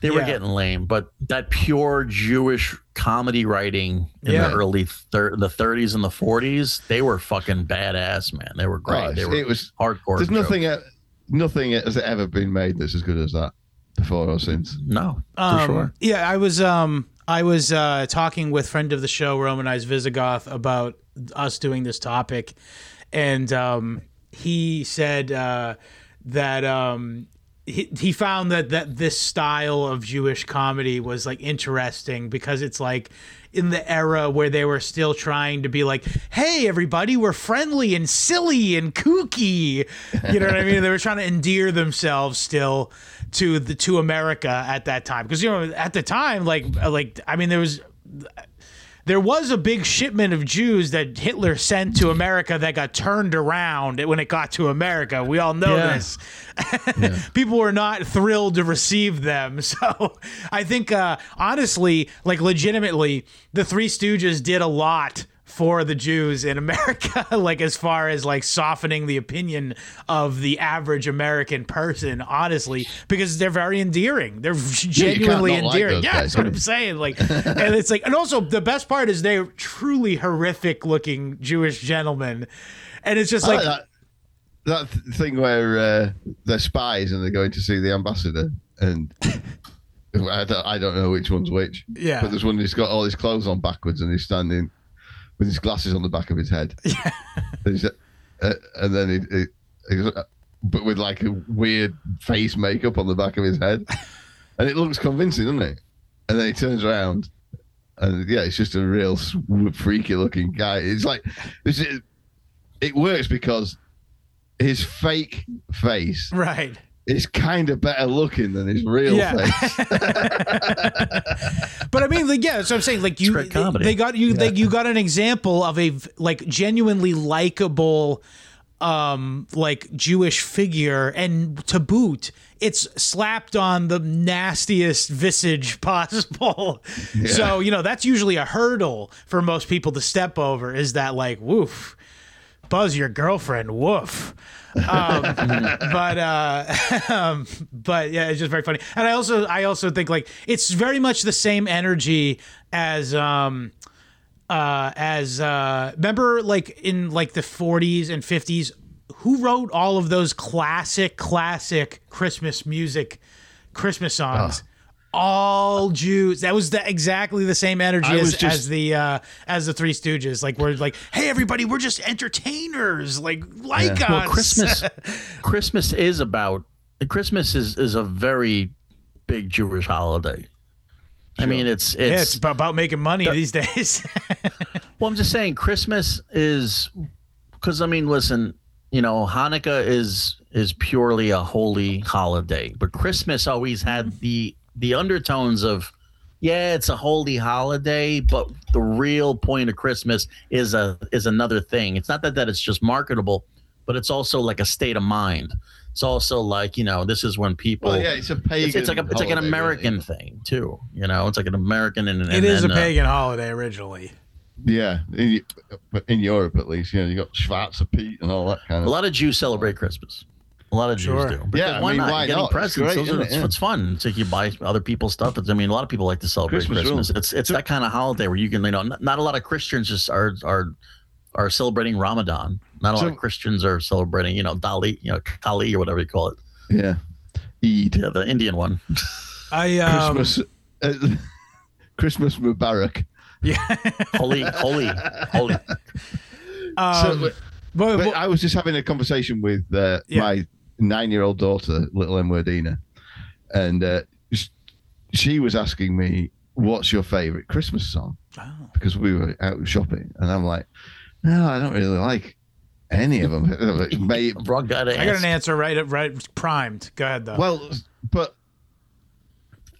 They were Yeah. getting lame, but that pure Jewish comedy writing in Yeah. the early thir- the 30s and the 40s, they were fucking badass, man. They were great. Oh, they were it was- hardcore. there's jokes. nothing, nothing has ever been made that's as good as that before or since. No, for Um, sure. Yeah, I was um I was uh, talking with friend of the show, Romanized Visigoth, about us doing this topic, and um, he said uh, that um, he, he found that that this style of Jewish comedy was like interesting because it's like in the era where they were still trying to be like, hey everybody, we're friendly and silly and kooky. You know what I mean? They were trying to endear themselves still to the to America at that time because you know at the time like like I mean there was there was a big shipment of Jews that Hitler sent to America that got turned around when it got to America. We all know Yeah. this. [laughs] People were not thrilled to receive them. [laughs] So I think, uh, honestly, like legitimately, the Three Stooges did a lot for the Jews in America, [laughs] like as far as like softening the opinion of the average American person, honestly, because they're very endearing. They're genuinely like endearing. those yeah, guys, that's what I'm saying. Like, and it's like, and also the best part is they're truly horrific looking Jewish gentlemen, and it's just like, like that, that th- thing where uh, they're spies and they're going to see the ambassador, and [laughs] I don't, I don't know which one's which. Yeah. But there's one who's got all his clothes on backwards and he's standing with his glasses on the back of his head. [laughs] Yeah. And, uh, and then he, he, he's, uh, but with like a weird face makeup on the back of his head, and it looks convincing, doesn't it? And then he turns around. And yeah, it's just a real freaky looking guy. It's like this is, it works because his fake face right. Is kind of better looking than his real Yeah. face. [laughs] [laughs] But I mean, like, yeah, that's what I'm saying. Like, you, great they got you, they, you got an example of a like genuinely likable, um, like Jewish figure, and to boot, it's slapped on the nastiest visage [laughs] possible. So you know that's usually a hurdle for most people to step over. Is that like, woof? Buzz, your girlfriend, woof. Um, [laughs] but uh, [laughs] um, but yeah, it's just very funny. And I also I also think like it's very much the same energy as um uh as uh remember like in like the 40s and 50s who wrote all of those classic classic Christmas music Christmas songs? All Jews. That was the, exactly the same energy as, just- as the uh, as the Three Stooges. Like we're like, hey everybody, we're just entertainers. Like like us. Well, Christmas, [laughs] Christmas is about Christmas is is a very big Jewish holiday. I mean, it's it's, yeah, it's about, about making money these days. [laughs] well. I'm just saying, Christmas is because I mean, listen, you know, Hanukkah is is purely a holy holiday, but Christmas always had the the undertones of yeah, it's a holy holiday, but the real point of Christmas is a is another thing. It's not that that it's just marketable, but it's also like a state of mind. It's also like you know, this is when people. Well, yeah, it's a pagan. it's, it's like a, it's like an American really. thing too. You know, it's like an American and, and it is a then, uh, pagan holiday originally. Yeah, in, in Europe at least, you know, you got Schwarzer Pete and all that kind of. A lot of Jews celebrate Christmas. A lot of Jews do. Because Yeah, I why mean, not? why You're getting not? It's presents. great, are, it? it's, Yeah. it's fun. It's like you buy other people's stuff. It's, I mean, a lot of people like to celebrate Christmas Christmas. rules. It's it's that kind of holiday where you can, you know, not, not a lot of Christians just are are are celebrating Ramadan. Not a lot of Christians are celebrating, you know, Dali, you know, Kali or whatever you call it. Yeah, Eid, Yeah, the Indian one. [laughs] I um, Christmas, uh, [laughs] Christmas Mubarak. Yeah. Holy, holy, holy. [laughs] um, so, but- but but- I was just having a conversation with uh, Yeah. my nine-year-old daughter, little Emwardina, and uh, she was asking me, "What's your favorite Christmas song?" Oh. Because we were out shopping, and I'm like, "No, I don't really like any of them." [laughs] May- Wrong guy to I got an answer right right primed. Go ahead though. well, but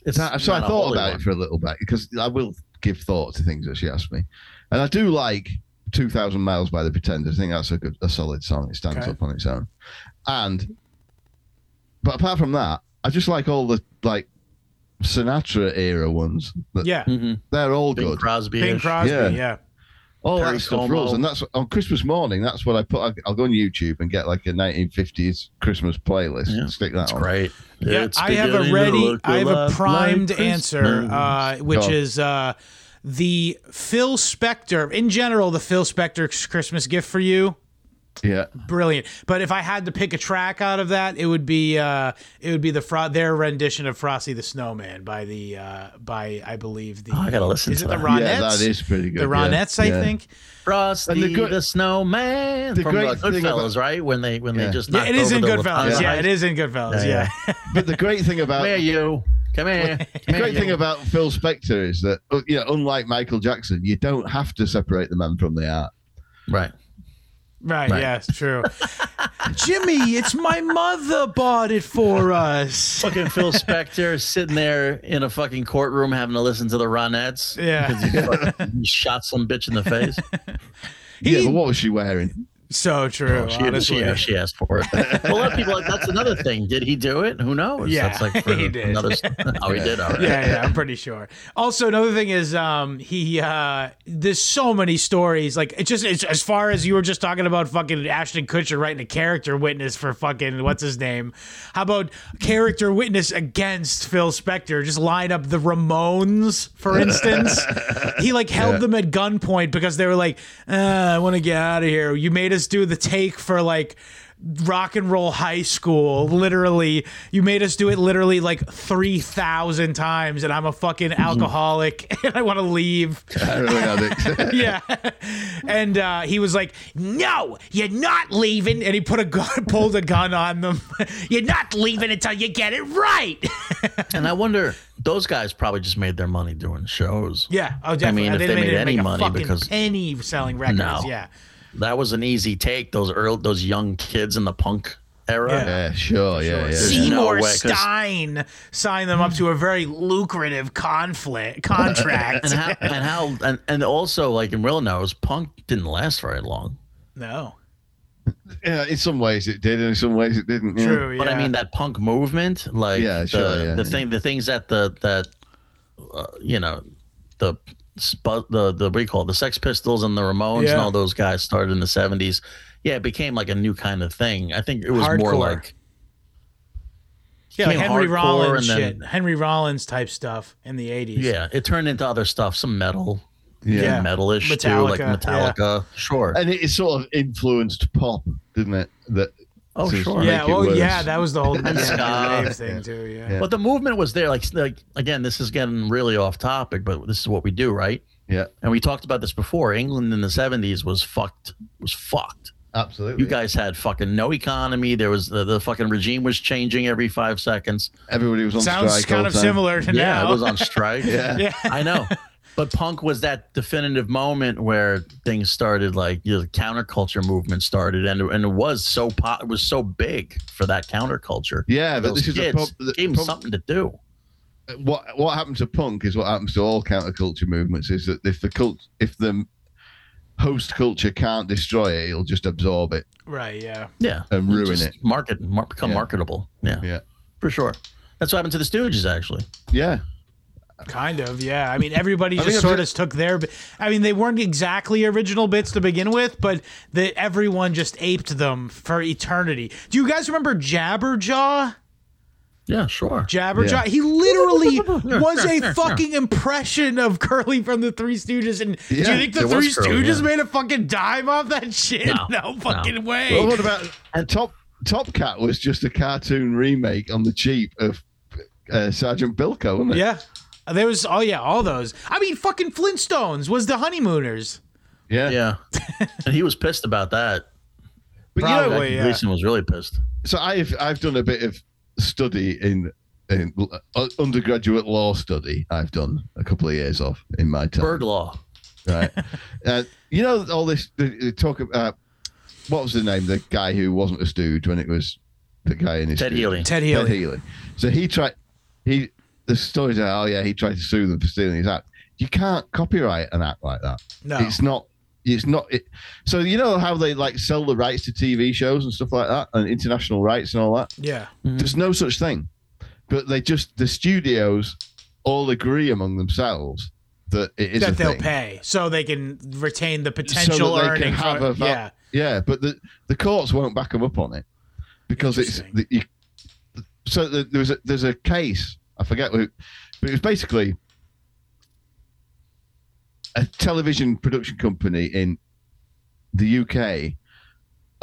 It's that, so I thought about one. it for a little bit because I will give thought to things that she asked me, and I do like "Two Thousand Miles" by the Pretenders. I think that's a good, a solid song. It stands Okay. up on its own, and but apart from that, I just like all the like Sinatra era ones. That, yeah. Mhm. they're all Bing good. Crosby. Bing Crosby. Yeah. Yeah. all Perry that stuff Como. rules, and that's on Christmas morning. That's what I put. I'll, I'll go on YouTube and get like a 1950s Christmas playlist. Yeah, and stick that That's on. great. Yeah, It's I have a to ready, look I have a lot primed like answer, Christmas. uh, which Go is uh, the Phil Spector. In general, the Phil Spector Christmas gift for you. Yeah, Brilliant. But if I had to pick a track out of that, it would be uh, it would be the Fro- their rendition of Frosty the Snowman by the uh, by I believe the Oh, I gotta listen is to it the. Ronettes? yeah, that is pretty good. the yeah. Ronettes, I Yeah. think. Frosty And the the, snowman the from great thing Goodfellas, about- right? When they when Yeah. they just Yeah, it is in the Goodfellas. Latanya. Yeah, it is in Goodfellas. Yeah, Yeah. But the great thing about Come here, you. Come here. [laughs] Come The here, great you. thing about Phil Spector is that, uh, you know, unlike Michael Jackson, you don't have to separate the man from the art. right. Right, Right. yeah, it's true. [laughs] Jimmy, it's my mother bought it for us. Fucking Phil Spector sitting there in a fucking courtroom having to listen to the Ronettes. Yeah. because he, fucking- he shot some bitch in the face. [laughs] yeah, but what was she wearing? So true, Oh, she, honestly. she, she asked for it. [laughs] Well, a lot of people that's another thing. Did he do it? Who knows? Yeah, that's like [laughs] for he did. another. [laughs] Oh, he did. Right. yeah, yeah, I'm pretty sure. Also, another thing is, um, he uh, there's so many stories. Like it's just it's as far as you were just talking about fucking Ashton Kutcher writing a character witness for fucking what's his name. How about character witness against Phil Spector? Just line up the Ramones, for instance. he like held Yeah. them at gunpoint because they were like, uh, I want to get out of here. You made us do the take for like rock and roll high school. Literally, you made us do it literally like 3,000 times, and I'm a fucking alcoholic [laughs] and I want to leave. [laughs] [laughs] Yeah. And uh, he was like, No, you're not leaving. And he put a gun, pulled a gun on them. you're not leaving until you get it right. And I wonder, those guys probably just made their money doing shows. yeah. Oh, definitely. mean, if they didn't made make any money because- any selling records. No. Yeah. That was an easy take. Those early, those young kids in the punk era. Yeah. yeah, sure, yeah, yeah. Seymour no way, 'cause- Stein signed them up to a very lucrative conflict contract. And how, and how, and, and also like in real knows, punk didn't last very long. no, [laughs] Yeah, in some ways it did, and in some ways it didn't. true. Yeah. But I mean that punk movement, like Yeah, the, sure, yeah, the yeah. thing, the things that the that uh, you know the spu- the the what do you call it, the Sex Pistols and the Ramones Yeah. and all those guys started in the seventies. yeah, it became like a new kind of thing. I think it was more like Yeah, like Henry Rollins and shit. then- Henry Rollins type stuff in the 80s. yeah, it turned into other stuff, some metal, Yeah. Yeah. metalish too, like Metallica, Metallica. Sure. And it sort of influenced pop, didn't it? That Oh, to sure. Yeah, make it well, yeah, that was the whole [laughs] yeah, ska. the rave thing too. Yeah. Yeah. But the movement was there. Like, like again, this is getting really off topic, but this is what we do, right? Yeah, And we talked about this before. England in the '70s was fucked. Was fucked. absolutely. You guys had fucking no economy. There was the, the fucking regime was changing every five seconds. Everybody was on Sounds strike. Sounds kind all of time. similar to Yeah, now. Yeah, it was on strike. [laughs] Yeah. yeah. I know. But punk was that definitive moment where things started, like you know, the counterculture movement started, and and it was so po- it was so big for that counterculture. Yeah, but Those this is the kids prob- the gave them something to do. what what happens to punk is what happens to all counterculture movements is that if the cult if the host culture can't destroy it, it'll just absorb it Right. Yeah. Yeah, and ruin Just it. Market, mar- become Yeah. marketable. Yeah, Yeah. for sure. That's what happened to the Stooges, actually. Yeah. Kind of, yeah. I mean, everybody just sort just- of took their. I mean, they weren't exactly original bits to begin with, but the, everyone just aped them for eternity. Do you guys remember Jabberjaw? Yeah, sure. Jabberjaw. Yeah. He literally [laughs] was a fucking impression of Curly from the Three Stooges. And do you think the Three Curly, Stooges yeah. made a fucking dime off that shit? No, [laughs] No, no. fucking way. Well, what about and Top Top Cat was just a cartoon remake on the cheap of uh, Sergeant Bilko, wasn't it? yeah. There was, oh yeah, all those. I mean, fucking Flintstones was the Honeymooners. Yeah. Yeah, [laughs] and he was pissed about that. But you know, Probably. Jackie yeah. Gleason was really pissed. so I've I've done a bit of study in, in uh, undergraduate law study. I've done a couple of years of in my time. Bird law. right? [laughs] uh, you know all this they, they talk about. What was the name? The guy who wasn't a stooge when it was the guy in his Ted stooge? Healy. Ted Ted Healy. Healy. So he tried. He the stories are oh yeah he tried to sue them for stealing his act. You can't copyright an act like that. No. It's not. It's not. It, so you know how they like sell the rights to TV shows and stuff like that, and international rights and all that. yeah. Mm-hmm. There's no such thing. But they just the studios all agree among themselves that it is a that they'll thing. pay so they can retain the So potential that they earning can have from a val- yeah Yeah, but the the courts won't back them up on it because it's the, you, so the, there's a there's a case I forget who, but it was basically a television production company in the UK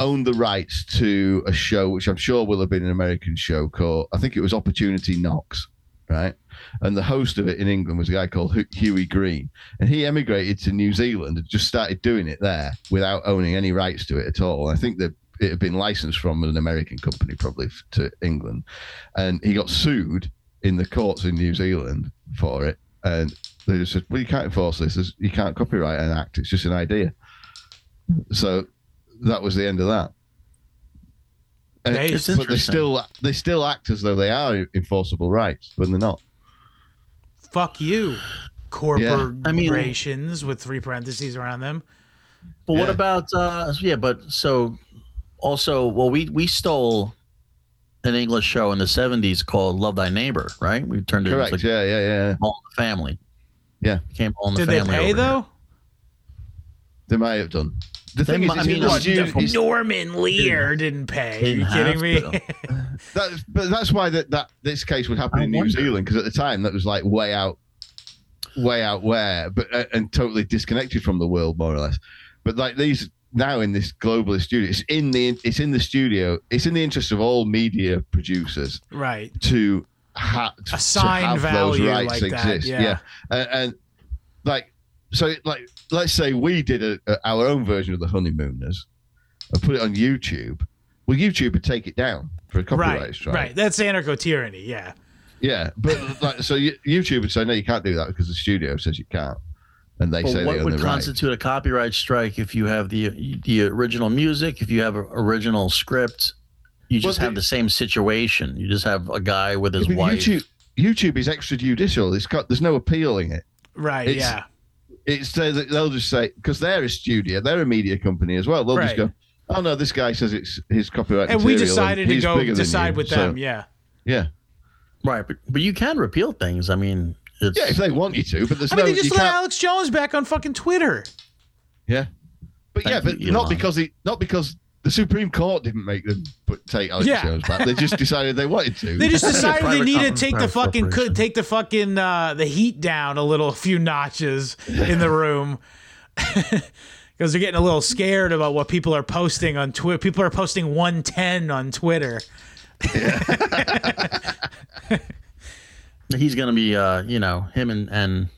owned the rights to a show which I'm sure will have been an American show called I think it was Opportunity Knocks, right? And the host of it in England was a guy called Hughie Green, and he emigrated to New Zealand and just started doing it there without owning any rights to it at all. I think that it had been licensed from an American company probably to England, and he got sued in the courts in New Zealand for it, and they just said, "Well, you can't enforce this. There's- You can't copyright an act. It's just an idea." So that was the end of that. And- Hey, but they still they still act as though they are enforceable rights when they're not. fuck you Yeah. I mean- corporations with three parentheses around them But what about uh yeah, but so also well we we stole an English show in the seventies called Love Thy Neighbor, right? We turned it Correct. into Yeah, yeah, yeah. All in the Family. Yeah. Came All in the did they Family. pay over here. though They might have done. The They thing is, mi- I mean, what, stu- norman lear didn't pay are Didn't you kidding me have [laughs] that's, but that's why that, that this case would happen I in New. Zealand because at the time that was like way out, way out where, but uh, and totally disconnected from the world more or less. But like these now in this globalist studio, it's in the it's in the studio. It's in the interest of all media producers right to, ha- to Assign have those value rights like that, exist. yeah. And, and like so, like let's say we did a, a, our own version of the Honeymooners and put it on YouTube. Well, YouTube would take it down for a copyright right strike. right that's anarcho tyranny yeah Yeah, but like so, you, YouTube would say no, you can't do that because the studio says you can't, and they But say what they would the right. constitute a copyright strike if you have the the original music, if you have an original script, you just Well, have the- the same situation. You just have a guy with his Yeah, but wife. YouTube, YouTube is extrajudicial. It's got there's no appealing it. right It's- yeah It's uh, they'll just say because they're a studio, they're a media company as well. They'll Right. just go, oh no, this guy says it's his copyright. and we material decided to go decide you." with So, them yeah Yeah, Right, but, but you can repeal things. I mean, it's, yeah, if they want you to, but there's i mean they just let alex jones back on fucking twitter yeah, but yeah, but you, not because he, not because the Supreme Court didn't make them put take Alex Yeah. Jones back. They just [laughs] decided they wanted to. They just decided they needed to take the fucking corporation. take the fucking uh, the heat down a little, [laughs] a few notches in the room. [laughs] Because they're getting a little scared about what people are posting on Twitter. People are posting 110 on Twitter. He's gonna be, uh, you know, him and and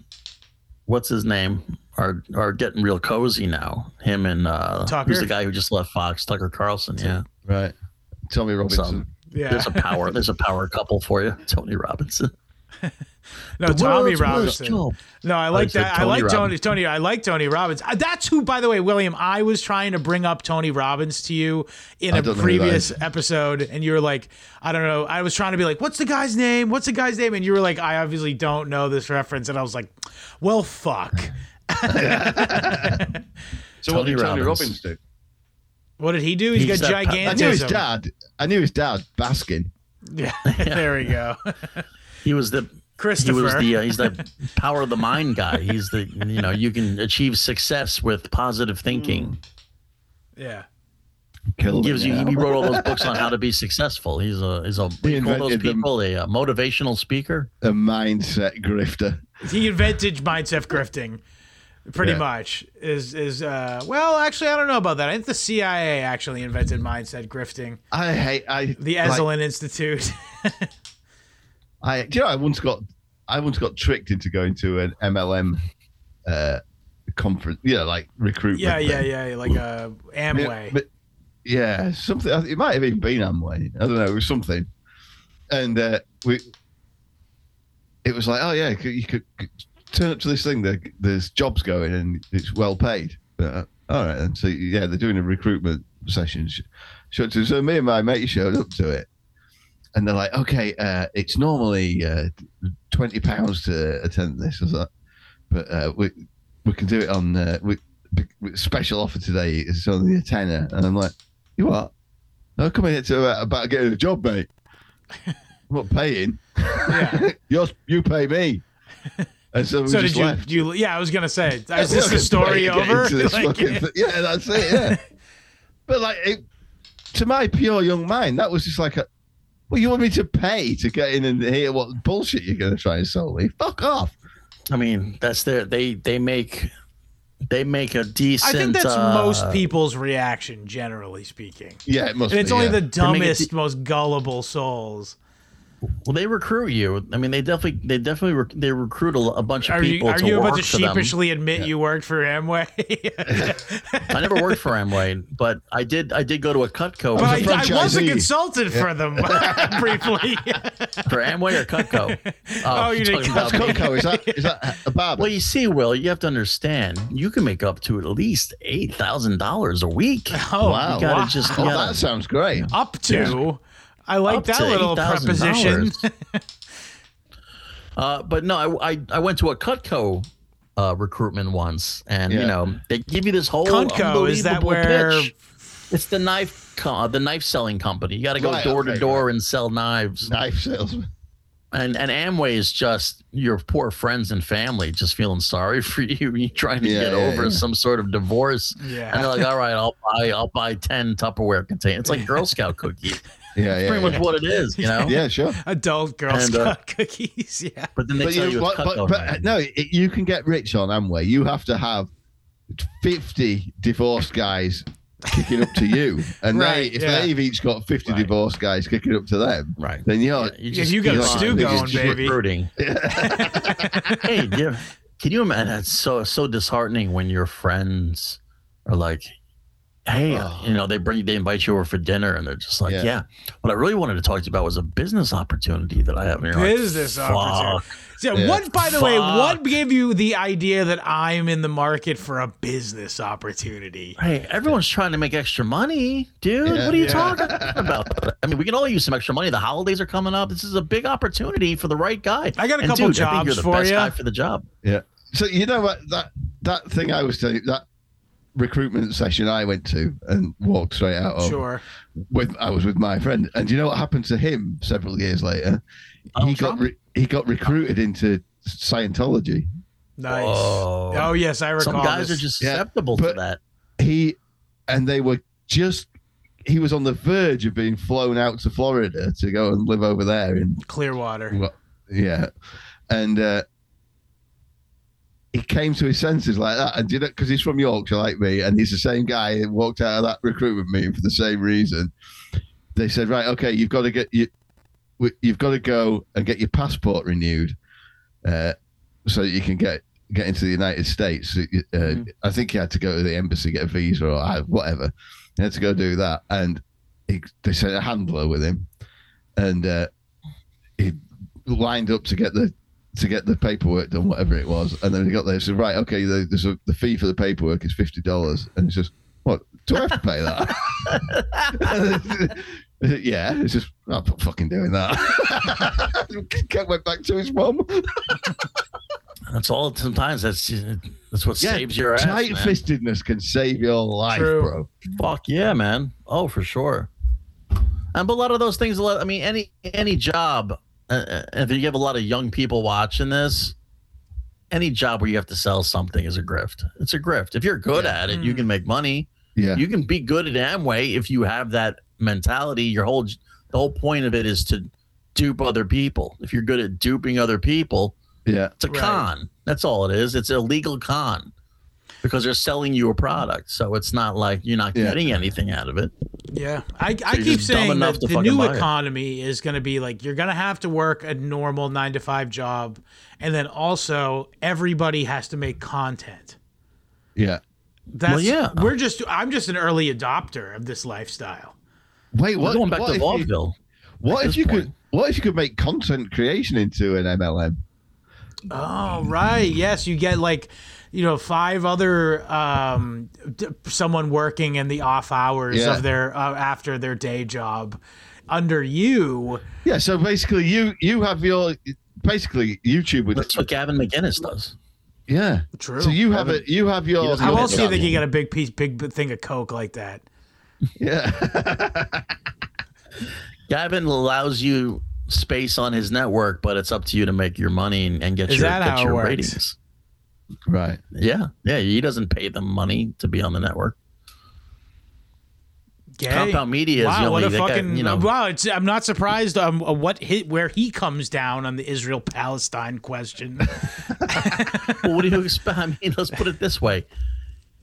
what's his name are are getting real cozy now. Him and uh, Tucker? who's the guy who just left Fox? Tucker Carlson. Yeah. right. Tommy Robinson. So Yeah. there's a power. There's a power couple for you, Tony Robinson. [laughs] No, The Tommy Robinson. No, I I like said that. I like Tony. Robbins. Tony. I like Tony Robbins. Uh, That's who, by the way, William. I was trying to bring up Tony Robbins to you in I a don't know who that previous episode, and you were like, I don't know. I was trying to be like, what's the guy's name? What's the guy's name? And you were like, I obviously don't know this reference, and I was like, well, fuck. [laughs] So what Tony did Tony Robbins. Robbins do? What did he do? He's He's got that pa- I knew his dad. I knew his dad, Baskin. [laughs] Yeah, there we go. [laughs] He was the Christopher. He was the uh, he's the [laughs] power of the mind guy. He's the you know you can achieve success with positive thinking. yeah. Killed He gives you. yeah. He wrote all those books on [laughs] how to be successful. He's a he's a what do call those invented them. people a, uh motivational speaker. a mindset grifter. He invented mindset grifting. Pretty Yeah. much is is uh well actually I don't know about that. I think the CIA actually invented mindset grifting. I hate. I The like, Esalen Institute. [laughs] I do you know I once got I once got tricked into going to an MLM uh conference. Yeah, like recruitment. yeah, yeah, thing. yeah, like a Amway. Yeah, but yeah, something. It might have even been Amway. I don't know. It was something, and uh, we. It was like, oh yeah, you could, you could turn up to this thing. There, there's jobs going, and it's well paid. Uh, all right, and so yeah, they're doing a recruitment session. Sh- Showed to, so me and my mate showed up to it, and they're like, okay, uh, it's normally uh, twenty pounds to attend this. Was like, but uh, we we can do it on uh, we, special offer today. It's only a tenner, and I'm like, you what? No, come here to uh, about getting a job, mate. [laughs] I'm not paying. Yeah. [laughs] You're, you pay me. And so we So just did you, left. you? Yeah, I was gonna say, is Yeah, this the story over? Like, fucking thi- yeah, that's it. Yeah, [laughs] but like, it, to my pure young mind, that was just like a. Well, you want me to pay to get in and hear what bullshit you're going to try and sell me? Fuck off. I mean, that's their they they make they make a decent. I think that's uh, most people's reaction, generally speaking. Yeah, it must And it's be. only yeah. the make dumbest, de- most gullible souls. Well, they recruit you. I mean, they definitely they definitely rec- they recruit a, a bunch of Are you people are to you about to for them. sheepishly admit you worked for Amway? [laughs] [laughs] I never worked for Amway, but I did. I did go to a Cutco Well, I, a I was a consultant for them [laughs] briefly. for Amway or Cutco. Oh, oh, you you're did talking That's about me. Is that is that a barber? Well, you see, Will, you have to understand. You can make up to at least eight thousand dollars a week. Oh, wow. You wow. just you oh, gotta- that sounds great. up to. I like that little preposition. Uh, but no, I, I I went to a Cutco uh, recruitment once, and you know they give you this whole Cutco, is that where- pitch. It's the knife co- uh, the knife selling company. You got to go Right, door to okay, door and sell knives, Knife salesman. and and Amway is just your poor friends and family just feeling sorry for you. [laughs] You trying to Yeah, get yeah, over yeah. some sort of divorce, Yeah. and they're like, "All right, I'll buy I'll buy ten Tupperware containers." It's like Girl Scout cookies. [laughs] Yeah, yeah. Pretty much yeah. what it is, you know. Yeah, sure. Adult Girl And, uh, Scout cookies. [laughs] Yeah. But then they But, tell you, you, it's but, but, but no, it, you can get rich on Amway. You have to have 50 divorced guys kicking up to you. [laughs] And Right, they, if yeah. they've each got 50 Right. divorced guys kicking up to them, Right. then you're. Yeah, you got a you're stew on- going, just baby. Recruiting. [laughs] hey, yeah. Can you imagine? That's so so disheartening when your friends are like, "Hey, Oh. you know, they bring they invite you over for dinner, and they're just like, Yeah. yeah. What I really wanted to talk to you about was a business opportunity that I have." And you're like, Business opportunity. So Yeah. what, by the way, what gave you the idea that I'm in the market for a business opportunity? Hey, everyone's trying to make extra money, dude. Yeah. what are you Yeah. talking [laughs] about? I mean, we can all use some extra money. The holidays are coming up. This is a big opportunity for the right guy. I got a And couple dude, I think you're jobs the for best ya. guy for the job. Yeah. So you know what that that thing I was telling you that recruitment session I went to and walked straight out of Sure. with I was with my friend and do you know what happened to him several years later? Donald he got re- he got recruited into Scientology. Nice. Whoa. Oh yes, I recall. Some guys this. are just Yeah, susceptible to that. He and they were just he was on the verge of being flown out to Florida to go and live over there in Clearwater. Well, yeah, and uh, he came to his senses like that, and did it because he's from Yorkshire, like me, and he's the same guy who walked out of that recruitment meeting for the same reason. They said, right, okay, you've got to get you, you've got to go and get your passport renewed, uh, so that you can get get into the United States. Uh, mm-hmm. I think he had to go to the embassy get a visa or whatever. He had to go do that, and he, they sent a handler with him, and uh, he lined up to get the to get the paperwork done, whatever it was, and then he got there. Said, "Right, okay, the, there's a, the fee for the paperwork is fifty dollars," and it's just, "What? Do I have to pay that?" [laughs] yeah, it's just I'm not fucking doing that. [laughs] Cat went back to his mum. [laughs] That's all. Sometimes that's that's what yeah, saves your ass. Tight fistedness can save your life, True. bro. Fuck yeah, man. Oh, for sure. And but a lot of those things. I mean, any any job uh, uh, if you have a lot of young people watching this, any job where you have to sell something is a grift. It's a grift. If you're good yeah. at it, mm. you can make money. Yeah. You can be good at Amway if you have that mentality. Your whole the whole point of it is to dupe other people. If you're good at duping other people, yeah. It's a right. con. That's all it is. It's a legal con because they're selling you a product. So it's not like you're not yeah. getting anything out of it. Yeah, I, so I keep saying that the new economy it. is going to be like you're going to have to work a normal nine to five job, and then also everybody has to make content. Yeah, that's well, yeah. We're just I'm just an early adopter of this lifestyle. Wait, what? We're going back what to vaudeville. what if you point. could? What if you could make content creation into an MLM? Oh right, yes, you get like you know five other um, someone working in the off hours yeah. of their uh, after their day job under you. Yeah, so basically you you have your basically YouTube with That's what Gavin McInnes does. Yeah, true. So you have it. You have your. How else do you think you got a big piece, big thing of coke like that? Yeah. [laughs] Gavin allows you space on his network, but it's up to you to make your money and, and get Is your, get your ratings. Right. Yeah. Yeah. He doesn't pay them money to be on the network. Gay. Compound Media wow, is the only what a fucking, you know. Wow, it's, I'm not surprised um, what hit where he comes down on the Israel Palestine question. [laughs] well, what do you expect? I mean, let's put it this way: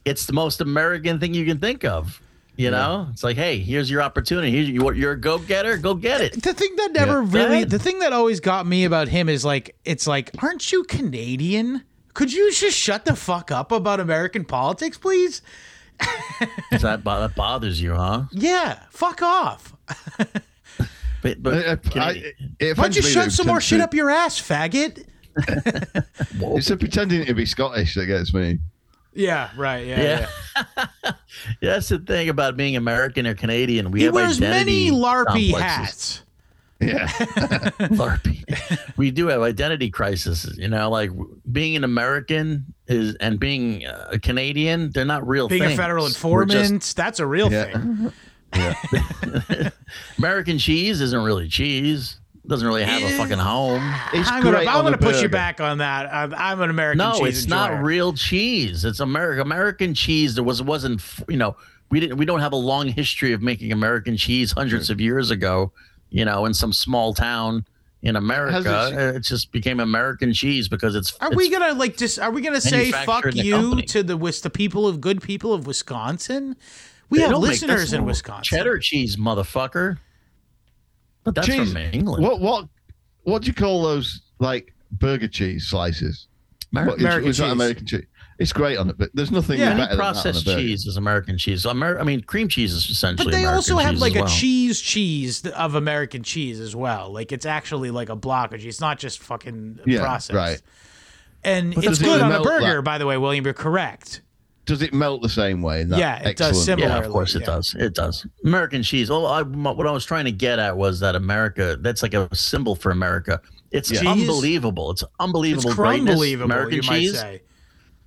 it's the most American thing you can think of. You know, yeah. it's like, hey, here's your opportunity. Here's, you, you're a go getter. Go get it. The thing that never yeah. really, the thing that always got me about him is like, it's like, aren't you Canadian? Could you just shut the fuck up about American politics, please? that, that bothers you, huh? Yeah, fuck off. [laughs] but, but uh, I, I, why don't you shut some more shit up your ass, faggot? [laughs] it's the pretending to be Scottish that gets me. Yeah, right. Yeah, yeah. [laughs] yeah. That's the thing about being American or Canadian. We he have wears many LARPy complexes. hats. Yeah. [laughs] LARPy. We do have identity crises. You know, like being an American is and being uh, a Canadian, they're not real being things. a federal informant, just, that's a real yeah. thing. [laughs] Yeah. [laughs] American cheese isn't really cheese. Doesn't really have a eh, fucking home. It's I'm gonna, I'm gonna push you back on that. I'm, I'm an American. No, it's enjoyer. not real cheese. It's American American cheese. There was wasn't you know we didn't we don't have a long history of making American cheese hundreds of years ago you know, in some small town in America. It, it, just became American cheese because it's. Are it's we gonna like just? Are we gonna say fuck you company. to the the people of good people of Wisconsin? We they have listeners in Wisconsin. Cheddar cheese, motherfucker. But that's cheese, from England. What what what do you call those like burger cheese slices? American, what, American cheese. American cheese. It's great on it, but there's nothing yeah, better processed cheese is American cheese. Amer- I mean, cream cheese is essentially. But they American also have like well. a cheese cheese of American cheese as well. Like it's actually like a block of cheese. It's not just fucking yeah, processed. Right. And but it's good on a burger, by the way, William. You're correct. Does it melt the same way? yeah, it does similarly. Yeah, of course it yeah. does. It does. American cheese. Well, I, what I was trying to get at was that America. That's like a symbol for America. It's yeah. unbelievable. It's unbelievable. It's unbelievable. American cheese.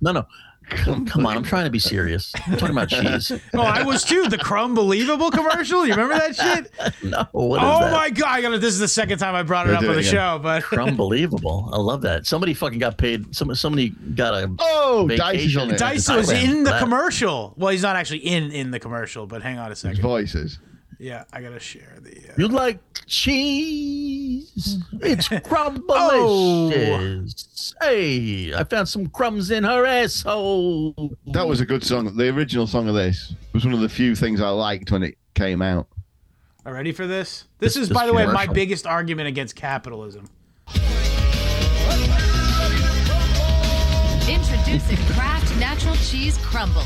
No, no. Come, come on, I'm trying to be serious. I'm talking about cheese. [laughs] oh, I was too. The crumb believable commercial. You remember that shit? [laughs] no. oh that? my god! I gotta. This is the second time I brought it up on the show. But [laughs] crumb believable. I love that. Somebody fucking got paid. Somebody, somebody got a oh vacation. Dice, Dice was in the commercial. Well, he's not actually in in the commercial, but hang on a second. His voices. Yeah, I gotta share the. Uh, You like cheese? It's [laughs] Oh. crumbalicious. Hey, I found some crumbs in her asshole. That was a good song. The original song of this was one of the few things I liked when it came out. are ready for this? This, This- is, this by the way, my biggest argument against capitalism. Introducing Kraft Natural Cheese Crumbles.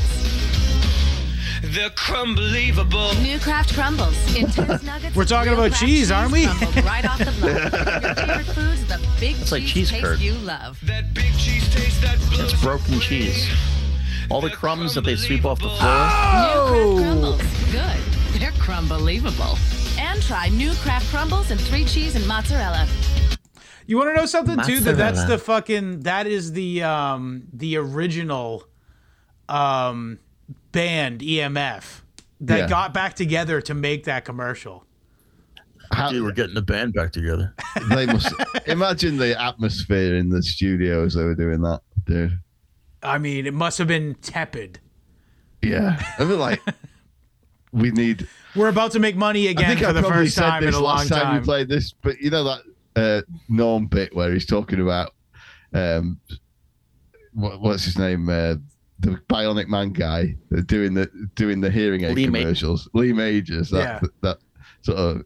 The crumbelievable. New Kraft Crumbles. [laughs] Nuggets. We're talking about Kraft cheese, aren't we? right off the [laughs] block. Your favorite foods, the big It's like cheese, cheese taste curd. you love. That big cheese taste that blows. It's broken cheese. All the crumbs that they sweep off the floor. Oh! New Kraft Crumbles. Good. They're crumbelievable. And try new Kraft Crumbles and three cheese and mozzarella. You want to know something too? That that's the fucking that is the um the original um band EMF that Yeah. got back together to make that commercial. How, Dude, we're getting the band back together. [laughs] they must imagine the atmosphere in the studio as they were doing that, dude. I mean, it must have been tepid. Yeah, I mean, like [laughs] we need. We're about to make money I again think for I the probably first said time in this a long last time, time. we played this, but you know that uh, Norm bit where he's talking about um, what, what's his name, uh, the Bionic Man guy doing the doing the hearing aid Lee Ma- commercials. Lee Majors, that Yeah. that sort of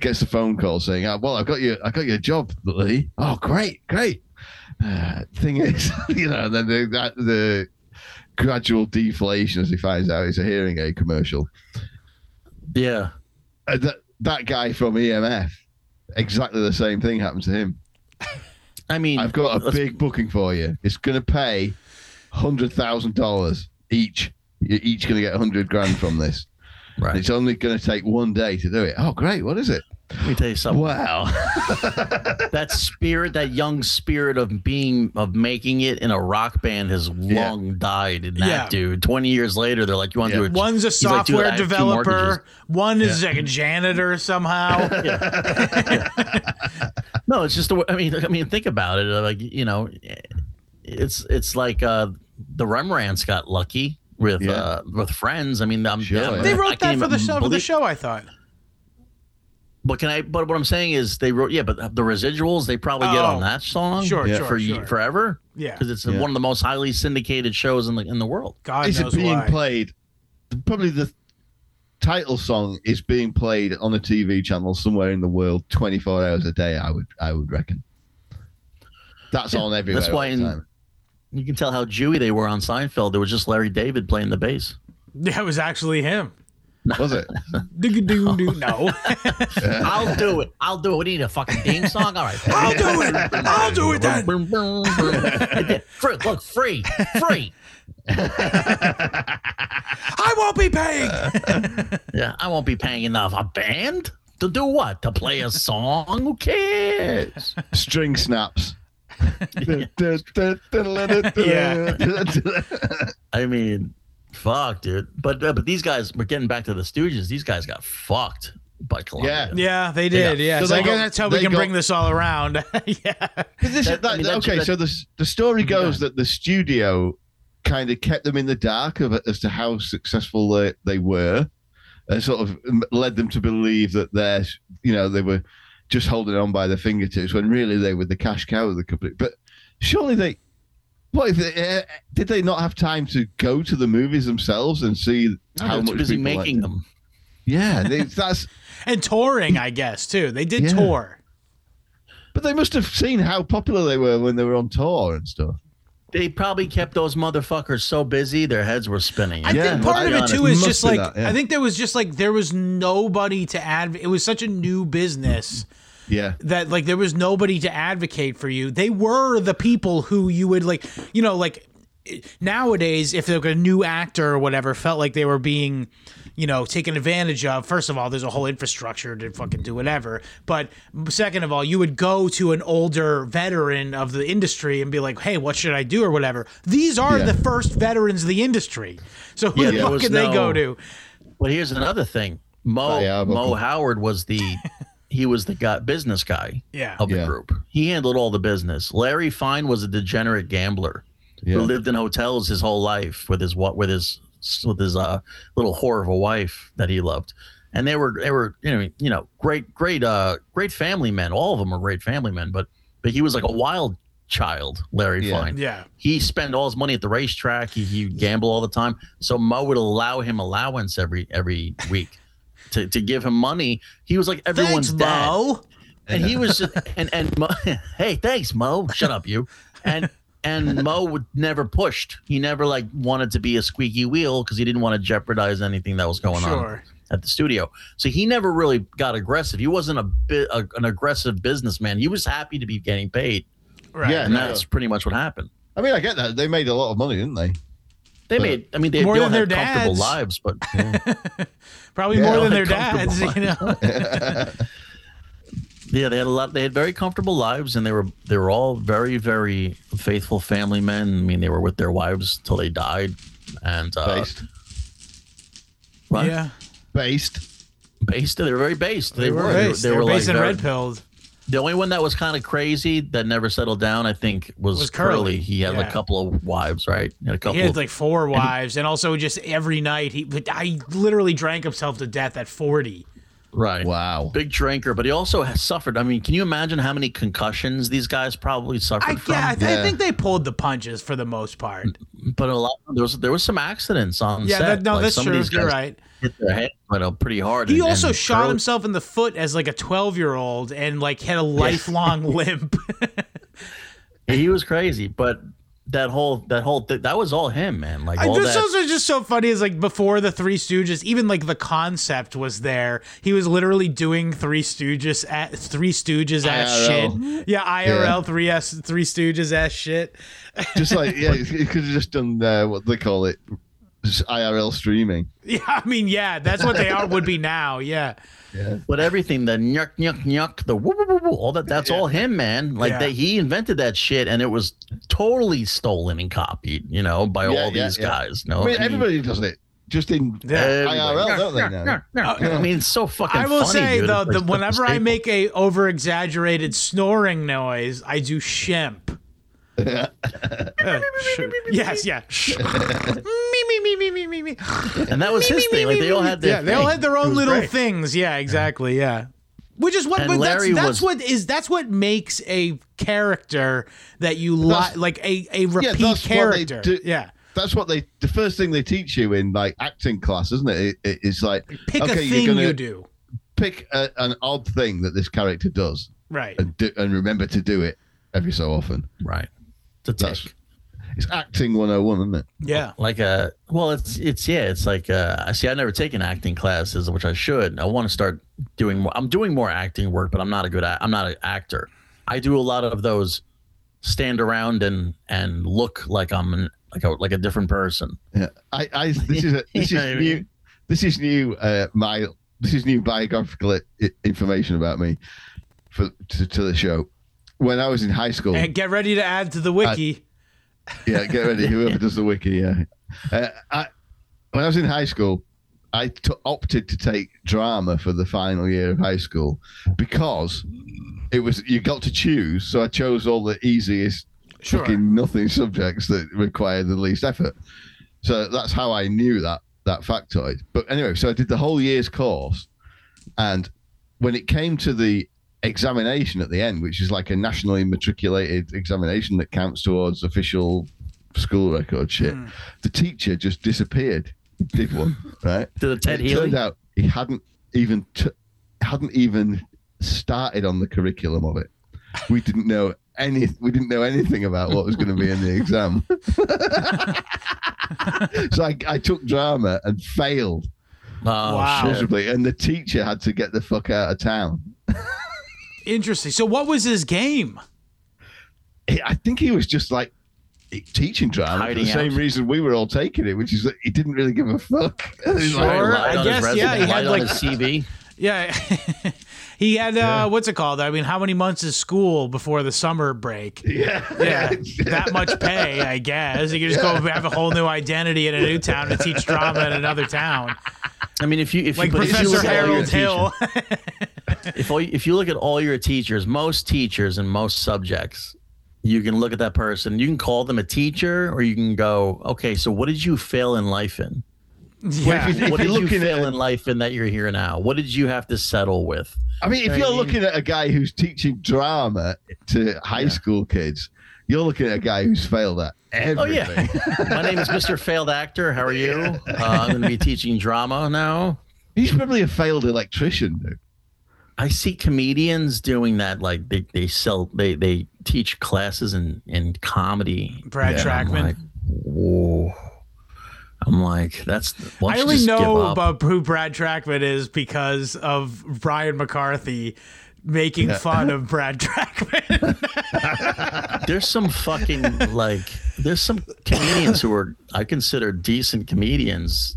gets a phone call saying, oh, "Well, I got you, I got your job, Lee. Oh, great, great." Uh, thing is, [laughs] you know, then the, that, the gradual deflation as he finds out it's a hearing aid commercial. Yeah. Uh, that that guy from EMF, exactly the same thing happens to him. I mean, I've got a big booking for you. It's going to pay hundred thousand dollars each. You're each going to get a hundred grand from this. Right. It's only going to take one day to do it. Oh, great! What is it? Let me tell you something. Wow. [laughs] that spirit, that young spirit of being of making it in a rock band has Yeah. long died in that Yeah. dude. Twenty years later, they're like, "You want to Yeah. do it?" One's a He's like, software I have two developer. One is like a janitor somehow. [laughs] [laughs] No, it's just the. way- I mean, I mean, think about it. Like you know, it's it's like uh the Rembrandts got lucky with Yeah. uh with friends. I mean, I'm, Sure, yeah, yeah. they wrote can't that for the even show. For the show, I thought. But can I? But what I'm saying is, they wrote. Yeah, but the residuals they probably get Oh. on that song. Sure, Yeah. for sure. forever. Yeah. because it's Yeah. one of the most highly syndicated shows in the in the world. God is it being why. played? Probably the title song is being played on a TV channel somewhere in the world, 24 hours a day. I would, I would reckon. That's on everywhere. That's why all the in- time. You can tell how Jewy they were on Seinfeld. There was just Larry David playing the bass. That was actually him. was it? [laughs] [laughs] No. [laughs] I'll do it. I'll do it. We need a fucking theme song. All right. I'll do it. I'll do it then. Boom, boom, boom. Free- Look, free, free. I won't be paying. Yeah, I won't be paying enough. A band to do what? To play a song? Who cares? String snaps. [laughs] I mean, fuck, dude. But uh, but these guys, we're getting back to the Stooges. These guys got fucked by Columbia. Yeah. Yeah, they did. Yeah. Yeah, So so, they I guess got- that's how we can got- bring this all around. [laughs] yeah. This, That- that, I mean, that- okay, that- so the the story goes that the studio kind of kept them in the dark of as to how successful they, they were, and sort of led them to believe that they're you know they were just holding on by the fingertips when really they were the cash cow of the company. But surely they, what if they, uh, did they not have time to go to the movies themselves and see No, how much busy making liked them. Yeah, they, that's. [laughs] And touring, I guess, too. They did Yeah. tour. But they must have seen how popular they were when they were on tour and stuff. They probably kept those motherfuckers so busy, their heads were spinning. I Yeah, think part let's of it honest. too is Must just like that, yeah. I think there was just like there was nobody to adv. It was such a new business Yeah. that like there was nobody to advocate for you. They were the people who you would like, you know, like nowadays if like a new actor or whatever felt like they were being you know taken advantage of first of all there's a whole infrastructure to fucking do whatever but second of all you would go to an older veteran of the industry and be like hey what should i do or whatever these are Yeah. the first veterans of the industry so who Yeah, the fuck was can they go to Well, here's another thing. Mo Oh, yeah, Mo Buckle. Howard was the he was the guy, business guy Yeah. of the Yeah. group. He handled all the business. Larry Fine was a degenerate gambler Yeah. who lived in hotels his whole life with his what with his with his uh little whore of a wife that he loved. and they were they were you know you know great great uh great family men. All of them were great family men, but but he was like a wild child, Larry Yeah. Fine. Yeah. He spent all his money at the racetrack. He he gamble all the time. So Mo would allow him allowance every every week to, to give him money. He was like everyone's Thanks, dad Mo. and he was just and and Mo, [laughs] hey thanks mo shut up you and and [laughs] mo would never pushed he never like wanted to be a squeaky wheel because he didn't want to jeopardize anything that was going on at the studio so he never really got aggressive he wasn't a bit a, an aggressive businessman he was happy to be getting paid Right. Yeah. and no. that's pretty much what happened I mean, I get that. They made a lot of money, didn't they? they But- made i mean they, More they than all had their comfortable dads. lives but [laughs] Probably Yeah, more than their dads, comfortable you know. [laughs] Yeah, they had a lot. They had very comfortable lives, and they were they were all very very faithful family men. I mean, they were with their wives till they died, and uh, Based. what? yeah. Based. based. They were very based. They, They, were based. They, were, like based in very- red pilled. The only one that was kind of crazy that never settled down, I think, was, Was Curly. Curly, He had yeah. a couple of wives, right? He had a couple. He had of, like four wives, and also just every night he. I literally drank himself to death at forty. Right. Wow. Big drinker, but he also has suffered. I mean, can you imagine how many concussions these guys probably suffered I, from? yeah, I, th- I think they pulled the punches for the most part. But a lot there was there was some accidents on Yeah, set. that, no, Like, that's some of true. these You're right. Hit their head, you know, pretty hard. He and- also and shot Curly- himself in the foot as like a 12 year old and like had a lifelong [laughs] limp. [laughs] He was crazy, but that whole that whole th- that was all him, man. Like I all this that. also just so funny is like before the Three Stooges, even like the concept was there. He was literally doing Three Stooges at Three Stooges ass shit. Yeah, IRL Three S Three Stooges ass shit. Just like, [laughs] yeah, he could have just done uh, what they call it just IRL streaming. Yeah, I mean, yeah, that's what they are would be now. Yeah, but everything, the nyuk nyuk nyuk, the woo, woo, woo, woo, all that, that's all him, man. Like Yeah. that, he invented that shit, and it was totally stolen and copied, you know, by Yeah, all yeah, these yeah. guys. No, I mean, everybody does it. Just in Yeah. IRL, don't they now? I mean, it's so fucking. I will funny, say dude. though, the, whenever I make a over exaggerated snoring noise, I do shemp. [laughs] Uh, sh- yes, yeah. [laughs] Me, me, me, me, me, me, me. and that was his thing. Like they all had their yeah, they all had their own little great. things. Yeah, exactly. Yeah. Which is what, And but Larry that's, that's was- what is that's what makes a character that you li- That's- like a a repeat that's what they character. do- Yeah, That's what they. The first thing they teach you in like acting class, isn't it? it, it is like pick okay, a thing you're gonna you do. pick a, an odd thing that this character does, Right. and do, and remember to do it every so often. right. To That's take. it's acting 101, isn't it? Yeah. like a well it's it's yeah it's like uh see i've never taken acting classes which i should i want to start doing more i'm doing more acting work but i'm not a good i'm not an actor i do a lot of those stand around and and look like i'm an, like a like a different person Yeah, I, I this is a, [laughs] this is know what new. This is new. Uh, my this is new biographical information about me for to, to the show. When I was in high school, And get ready to add to the wiki. [laughs] yeah, get ready. Whoever does the wiki, yeah. Uh, I, when I was in high school, I t- opted to take drama for the final year of high school because it was you got to choose. So I chose all the easiest, Sure. fucking nothing subjects that required the least effort. So that's how I knew that that factoid. But anyway, so I did the whole year's course, and when it came to the examination at the end, which is like a nationally matriculated examination that counts towards official school record shit, Hmm. the teacher just disappeared. He did one, [laughs] right? to the ted healy turned out he hadn't even t- hadn't even started on the curriculum of it. We didn't know any. We didn't know anything about what was going to be in the exam. [laughs] so I, I took drama and failed oh Wow. miserably, and the teacher had to get the fuck out of town. [laughs] Interesting. So what was his game? I think he was just like teaching drama for Hiding the same reason we were all taking it, which is that he didn't really give a fuck. [laughs] He's like, Sure. I on his guess, yeah, he had, like- his cv Yeah. [laughs] he had uh what's it called? I mean, how many months of school before the summer break? yeah, Yeah, that much pay, I guess. You could just go have a whole new identity in a new town and teach drama in another town, i mean if you if like you, but if you look at all your Harold Hill. teachers- [laughs] if all, if you look at all your teachers, most teachers and most subjects, you can look at that person. You can call them a teacher, or you can go, okay, so what did you fail in life in? Yeah. if, you, what did you fail at, in life in that you're here now? What did you have to settle with? I mean, if you're mean- looking at a guy who's teaching drama to high school kids, you're looking at a guy who's failed at Oh yeah, everything. [laughs] my name is Mr. Failed Actor. How are you? Uh, I'm going to be teaching drama now. He's probably a failed electrician, dude. I see comedians doing that. Like they, they sell they they teach classes in in comedy. Brad And I'm Trackman. like, whoa. I'm like, that's. why I don't you only just give know up? about who Brad Trackman is because of Brian McCarthy making fun of Brad Trackman. [laughs] There's some fucking like. There's some comedians who are I consider decent comedians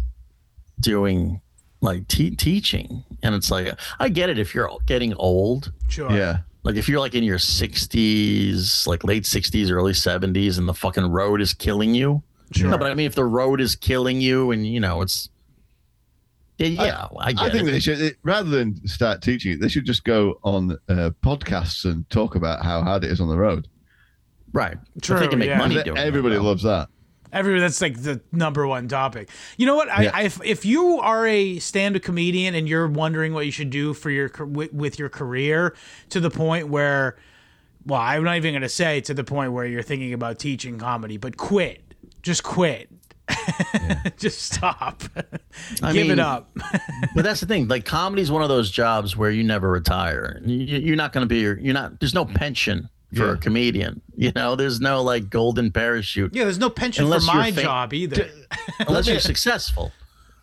doing like te- teaching, and it's like I get it if you're getting old. sure. Yeah. Like if you're like in your 60s, like late 60s, early 70s, and the fucking road is killing you. Sure. No, but I mean, if the road is killing you, and you know, it's yeah, yeah I, get I think it. they should, it- rather than start teaching it, they should just go on uh, podcasts and talk about how hard it is on the road. right. True, if they can make yeah. money doing Everybody it, though. loves that. Everybody, that's like the number one topic. You know what? I, Yeah. I if, if you are a stand-up comedian and you're wondering what you should do for your with, with your career to the point where, well, I'm not even going to say to the point where you're thinking about teaching comedy, but quit. Just quit. [laughs] Just stop. [laughs] I Give it up. [laughs] But that's the thing. Like comedy is one of those jobs where you never retire. You, you're not going to be. You're not. There's no pension for Yeah. a comedian. You know, there's no like golden parachute yeah, there's no pension Unless for my fa- job either. unless you're successful.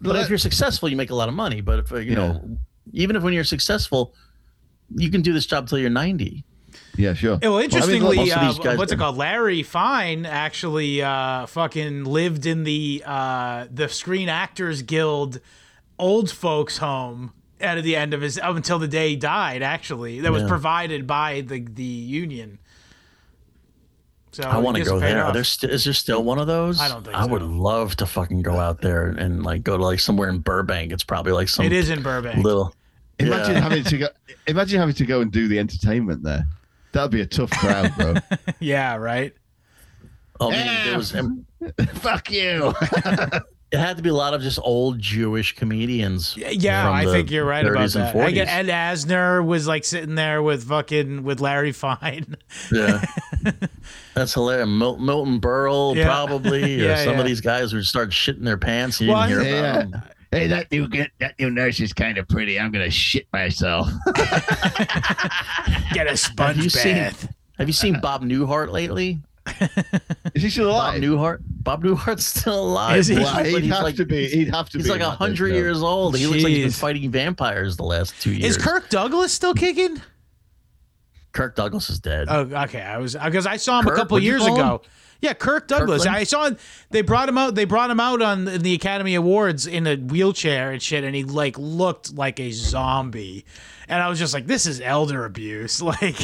But if you're successful, you make a lot of money. But if uh, you know, even if when you're successful, you can do this job till you're 90. Yeah, sure. Well, interestingly, most of uh, these guys- what's it called? Larry Fine actually uh, fucking lived in the uh, the Screen Actors Guild old folks home at the end of his up until the day he died. Actually, that was provided by the the union. So I want to go paid there. Are there st- is there still one of those? I don't think I would love to fucking go out there and like go to like somewhere in Burbank. It's probably like some It is in Burbank. little. Imagine Yeah. having to go. Imagine having to go and do the entertainment there. That'd be a tough crowd, bro. [laughs] yeah, right. I mean, there was. um, [laughs] Fuck you. [laughs] It had to be a lot of just old Jewish comedians. Yeah, I think you're right about 30s and that. I get 40s. Ed Asner was like sitting there with fucking with Larry Fine. Yeah, that's hilarious. Mil- Milton Berle, Yeah. probably, or Yeah, some yeah. of these guys would start shitting their pants. You Well, didn't hear yeah. about them. Hey, that new get that new nurse is kind of pretty. I'm gonna shit myself. Get a sponge Have you seen? bath. Have you seen Bob Newhart lately? Is he still Bob alive? Newhart. Bob Newhart's still alive. Is he? But Well, he'd he's have like, to be. He'd have to be. He's be. like in a that hundred bit, no. years old. He looks like he's been Jeez. fighting vampires the last two years. Is Kirk Douglas still kicking? Kirk Douglas is dead. Oh, okay. I was because I saw him a couple What'd you years call ago. Yeah, Kirk Douglas. Kirkland? I saw they brought him out. They brought him out on the Academy Awards in a wheelchair and shit, and he like looked like a zombie. And I was just like, this is elder abuse. [laughs] Like,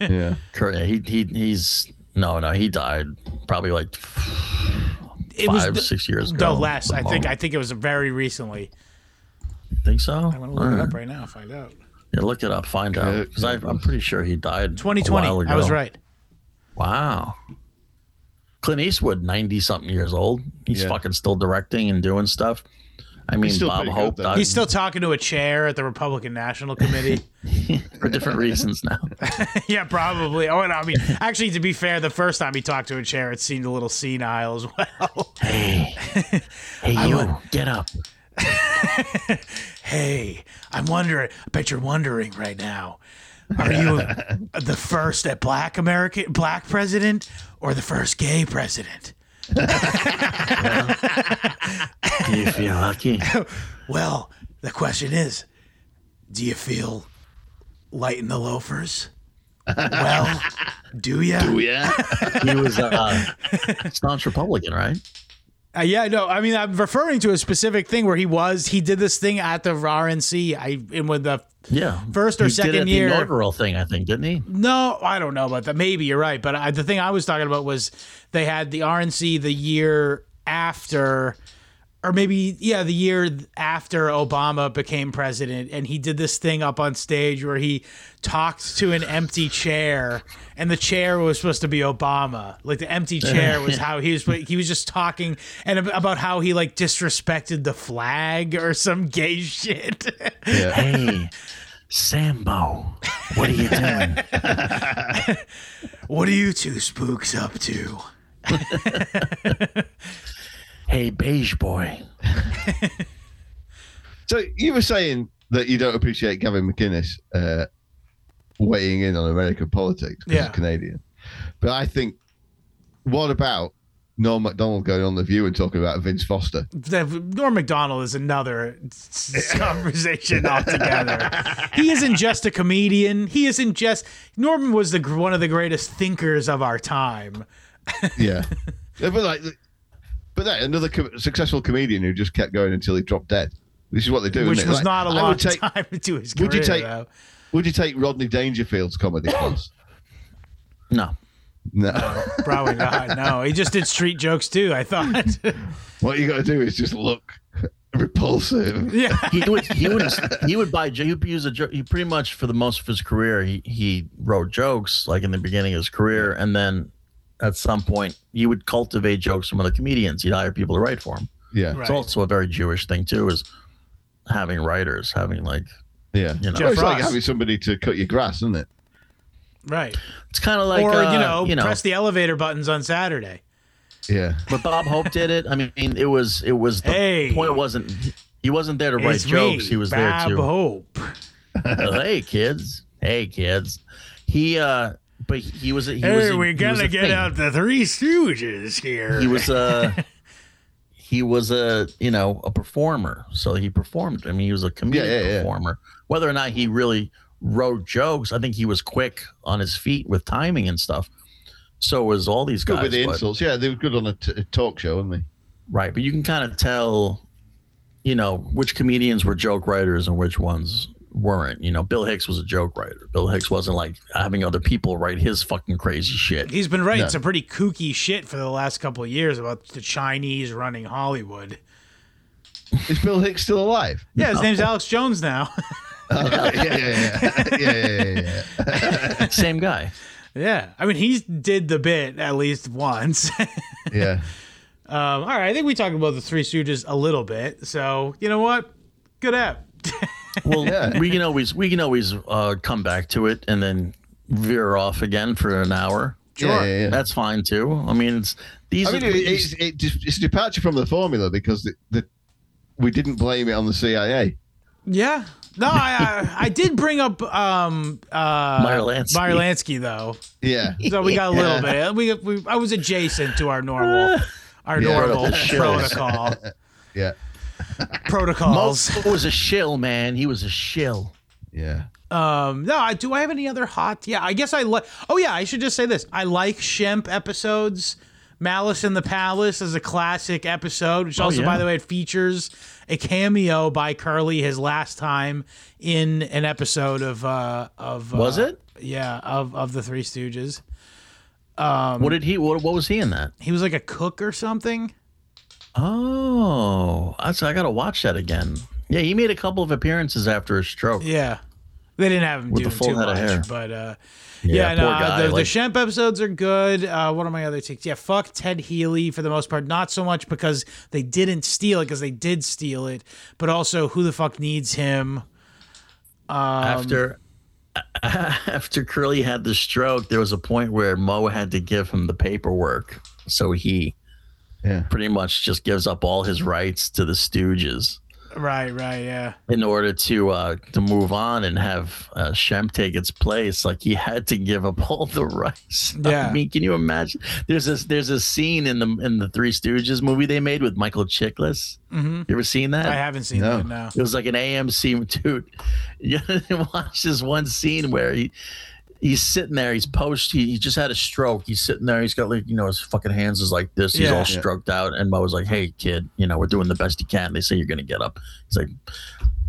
Yeah. Kirk, he he he's no no he died probably like it was five the- six years ago. no less. I at think. I think it was very recently. think so. I'm gonna look it up right now. Find out. Yeah, look it up, find out. Because I'm pretty sure he died. 2020. A while ago. I was right. Wow. Clint Eastwood, ninety something years old. He's Yeah. fucking still directing and doing stuff. I mean, still Bob Hope good, He's still talking to a chair at the Republican National Committee. [laughs] for different reasons now. [laughs] yeah, probably. Oh, and I mean, actually, to be fair, the first time he talked to a chair, it seemed a little senile as well. Hey, [laughs] hey, you, would- get up. hey, I'm wondering. I bet you're wondering right now. Are you the first at black American black president or the first gay president? Do you feel lucky? [laughs] Well, the question is, do you feel light in the loafers? Well, do you? Do yeah. He was uh, staunch Republican, right? Uh, yeah, no, I mean, I'm referring to a specific thing where he was, he did this thing at the RNC. I, in with the, Yeah. First or he second year. The inaugural thing, I think, didn't he? no, I don't know about that. Maybe you're right. But I, the thing I was talking about was they had the RNC the year after or maybe yeah, the year after Obama became president, and he did this thing up on stage where he talked to an empty chair, and the chair was supposed to be Obama. Like the empty chair was [laughs] how he was. He was just talking and about how he like disrespected the flag or some gay shit. Yeah. [laughs] Hey, Sambo, what are you doing? [laughs] what are you two spooks up to? Hey, beige boy. [laughs] So you were saying that you don't appreciate Gavin McInnes uh, weighing in on American politics because Yeah. he's Canadian. But I think, what about Norm MacDonald going on The View and talking about Vince Foster? Norm Macdonald is another [laughs] conversation altogether. he isn't just a comedian. He isn't just Norman was the one of the greatest thinkers of our time. Yeah. [laughs] Yeah, but like, but that another co- successful comedian who just kept going until he dropped dead. This is what they do. which isn't was Like, not a I long would take, time [laughs] to his career. Would you take- though. Would you take Rodney Dangerfield's comedy [coughs] class? No. No. Probably not. No, he just did street jokes too. I thought. [laughs] what you got to do is just look [laughs] repulsive. yeah. He would he would he would buy he would use a joke. He pretty much for the most of his career he he wrote jokes like in the beginning of his career, and then at some point you would cultivate jokes from other comedians. You'd hire people to write for him. Yeah. Right. It's also a very Jewish thing too, is having writers, having like Yeah. You know. Well, it's like having somebody to cut your grass, isn't it? Right. it's kind of like or uh, you know, you know, press the elevator buttons on Saturday. Yeah. but Bob Hope did it. I mean, it was it was the Hey. point wasn't he wasn't there to write It's jokes. me, he was Bob there to Bob Hope. hey kids, hey kids. He uh, but he was he Hey, was a- we he was gotta a get thing. out the Three Stooges here. He was a [laughs] he was a you know a performer, so he performed. I mean, he was a comedic Yeah, yeah, yeah. performer. Whether or not he really wrote jokes, I think he was quick on his feet with timing and stuff. So was all these Good guys. with the but- insults. Yeah, they were good on a, t- a talk show, weren't they? Right, but you can kind of tell, you know, which comedians were joke writers and which ones weren't. You know, Bill Hicks was a joke writer. Bill Hicks wasn't like having other people write his fucking crazy shit. He's been writing No. some pretty kooky shit for the last couple of years about the Chinese running Hollywood. Is Bill Hicks still alive? Yeah, his name's Alex Jones now. [laughs] Oh, [laughs] yeah, yeah, yeah, yeah, yeah, yeah, [laughs] yeah. Same guy. yeah, I mean he did the bit at least once. um, yeah. all right, I think we talked about the Three Stooges a little bit. So you know what? Good app. Well, [laughs] Yeah. we can always we can always uh, come back to it and then veer off again for an hour. Yeah, yeah, yeah. That's fine too. I mean, it's these. I mean, are, it, it's, it, it's a departure from the formula because the, the, we didn't blame it on the CIA. Yeah. No, I I, I did bring up um uh Meyer Lansky. Meyer Lansky though. Yeah. So we got a little Yeah. bit. We, we I was adjacent to our normal our [laughs] Yeah. normal protocol [laughs] Yeah. [laughs] protocols. Mo was a shill, man. He was a shill. Yeah. Um, no, I do. I have any other hot? Yeah, I guess I like. Oh yeah, I should just say this. I like Shemp episodes. Malice in the Palace is a classic episode, which also, yeah. by the way, it features a cameo by Curly his last time in an episode of uh of Was uh, it? Yeah, of of the Three Stooges. what did he? What, what was he in that? He was like a cook or something. Oh, that's, I gotta watch that again. Yeah, he made a couple of appearances after his stroke. Yeah, they didn't have him With do the full too head of much, hair. but uh, Yeah, yeah, no, guy, the, the like- Shemp episodes are good. Uh, what are my other takes? Yeah, fuck Ted Healy for the most part. Not so much because they didn't steal it, because they did steal it, but also who the fuck needs him? Um, after [laughs] after Curly had the stroke, there was a point where Mo had to give him the paperwork, so he Yeah. pretty much just gives up all his rights to the Stooges Right, right, yeah. in order to uh, to move on and have uh, Shemp take its place. Like he had to give up [laughs] all the rights. Yeah. I mean, can you imagine? There's this there's a scene in the in the Three Stooges movie they made with Michael Chiklis. hmm You ever seen that? I haven't seen No. that now. It was like an AMC [laughs] dude. [laughs] You watch this one scene where he he's sitting there. He's post. He, he just had a stroke. He's sitting there. He's got like you know his fucking hands is like this. He's Yeah. all Yeah. stroked out. And Mo was like, "Hey kid, you know we're doing the best you can." They say you're gonna get up. He's like,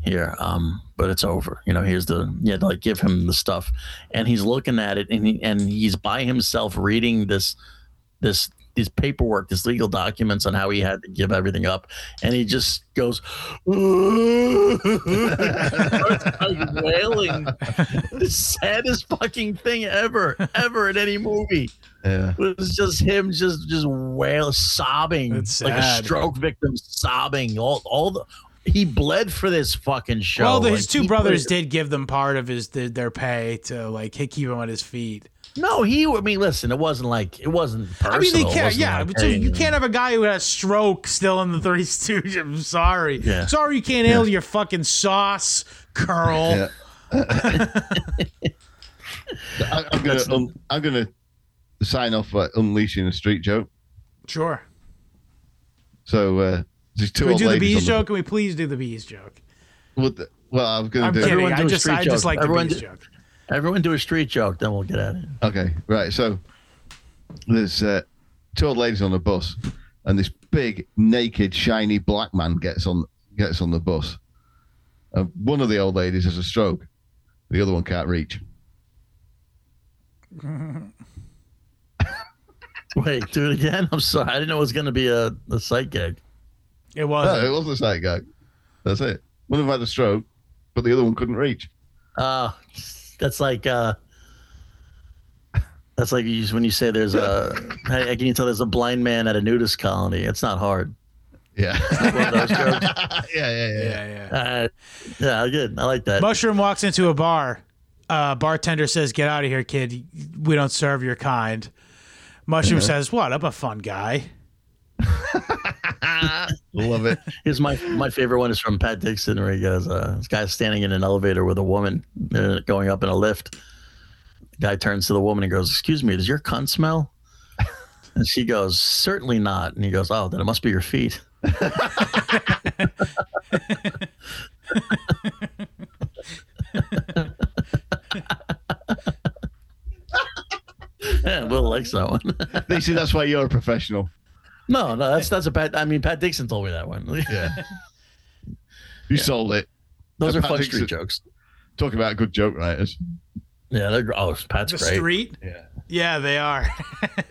"Here, um, but it's over. You know, here's the to like give him the stuff." And he's looking at it, and he and he's by himself reading this this these paperwork, this legal documents on how he had to give everything up, and he just goes [laughs] wailing. the saddest fucking thing ever, ever in any movie. Yeah. It was just him, just just wail, sobbing, That's like a stroke victim, sobbing. All all the he bled for this fucking show. well, the, his Like, two brothers bled- did give them part of his their, their pay to like keep him on his feet. No, he. I mean, listen, it wasn't like it wasn't personal. I mean, they can't. Yeah, like, so you can't have a guy who had a stroke still in the Three [laughs] Stooges. I'm sorry. Yeah. Sorry, you can't handle your fucking sauce curl. Yeah. [laughs] I, I'm gonna um, I'm gonna sign off by unleashing a street joke. Sure. So uh, these two Can we do the bees on the- joke? Can we please do the bees joke? What the- well, I'm gonna I'm do. kidding. Everyone I do a just, street I just joke. like Everyone the bees do- joke. Everyone do a street joke, then we'll get at it. Okay, right. So there's uh, two old ladies on the bus, and this big, naked, shiny black man gets on gets on the bus. And one of the old ladies has a stroke. The other one can't reach. [laughs] Wait, do it again. I'm sorry, I didn't know it was going to be a, a sight gag. It No, was. it wasn't a sight gag. That's it. One of them had a stroke, but the other one couldn't reach. Uh that's like uh that's like you, when you say there's a hey, can you tell there's a blind man at a nudist colony? It's not hard. Yeah. One of those jokes. [laughs] yeah, yeah, yeah. yeah, yeah. Uh, yeah, good. I like that. Mushroom walks into a bar. Uh, bartender says, "Get out of here, kid. We don't serve your kind." Mushroom says, "What? I'm a fun guy." [laughs] [laughs] Love it. Here's my my favorite one is from Pat Dixon, where he goes, uh, "This guy's standing in an elevator with a woman uh, going up in a lift." The guy turns to the woman and goes, "Excuse me, does your cunt smell?" [laughs] And she goes, "Certainly not." And he goes, "Oh, then it must be your feet." [laughs] yeah, Will likes that one. You see, that's why you're a professional. No, no, that's that's a Pat. I mean, Pat Dixon told me that one. Yeah. [laughs] You sold it. Those are Pat fun Dixon- street jokes. Talk about good joke writers. Yeah, they're gr- oh, Pat's The great. street. Yeah. Yeah, they are.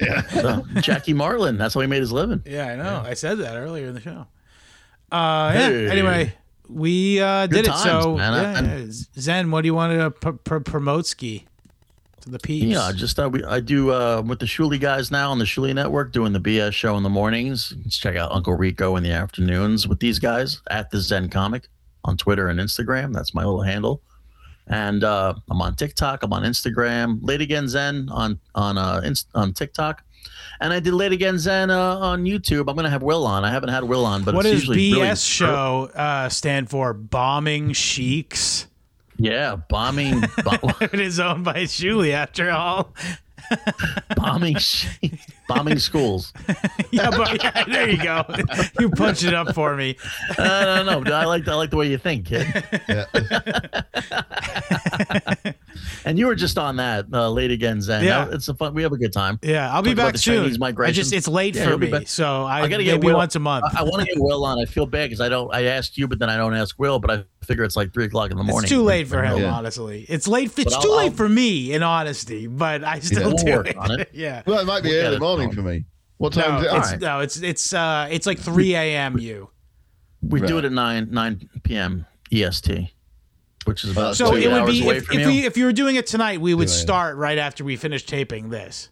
[laughs] So, Jackie Martling, that's how he made his living. yeah, I know. I said that earlier in the show. Uh, yeah. Anyway, we uh, did Good it. So, times, man. yeah, yeah. Zen, what do you want to pr- pr- promote ski to the peeps? Yeah, just uh, we, I do uh, with the Shuli guys now on the Shuli Network doing the BS show in the mornings. Let's check out Uncle Rico in the afternoons with these guys at the Zen Comic on Twitter and Instagram. That's my little handle. And uh, I'm on TikTok. I'm on Instagram. Late again Zen on on uh, inst- on TikTok. And I did Late Again Zen uh, on YouTube. I'm gonna have Will on. I haven't had Will on, but what it's does usually BS really- show uh, stand for? Bombing Sheiks. Yeah, bombing, bo- [laughs] it is owned by Shuli, after all. [laughs] bombing, bombing schools. [laughs] yeah, but yeah, there you go. [laughs] you punch it up for me. I don't know. I like I like the way you think, kid. Yeah. [laughs] And you were just on that uh, late again, Zen. Yeah. That- it's a fun. We have a good time. Yeah, I'll be Talk about back the soon. Chinese I just it's late Yeah, for me, back. so I, I gotta get maybe Will- once a month. I, I want to get Will on. I feel bad because I don't. I asked you, but then I don't ask Will. But I figure it's like three o'clock in the morning. it's too late for him, Yeah. honestly. It's late. It's I'll- too late I'll- for me, in honesty. But I still We'll do work it. on it. yeah. Well, it might be We'll get early it morning for me. What time No, is it? it's, Alright. no, it's it's uh it's like three a.m. You. We do it at nine nine p.m. EST, which is about So two it would hours be if if you. we if you were doing it tonight, we would start right after we finish taping this.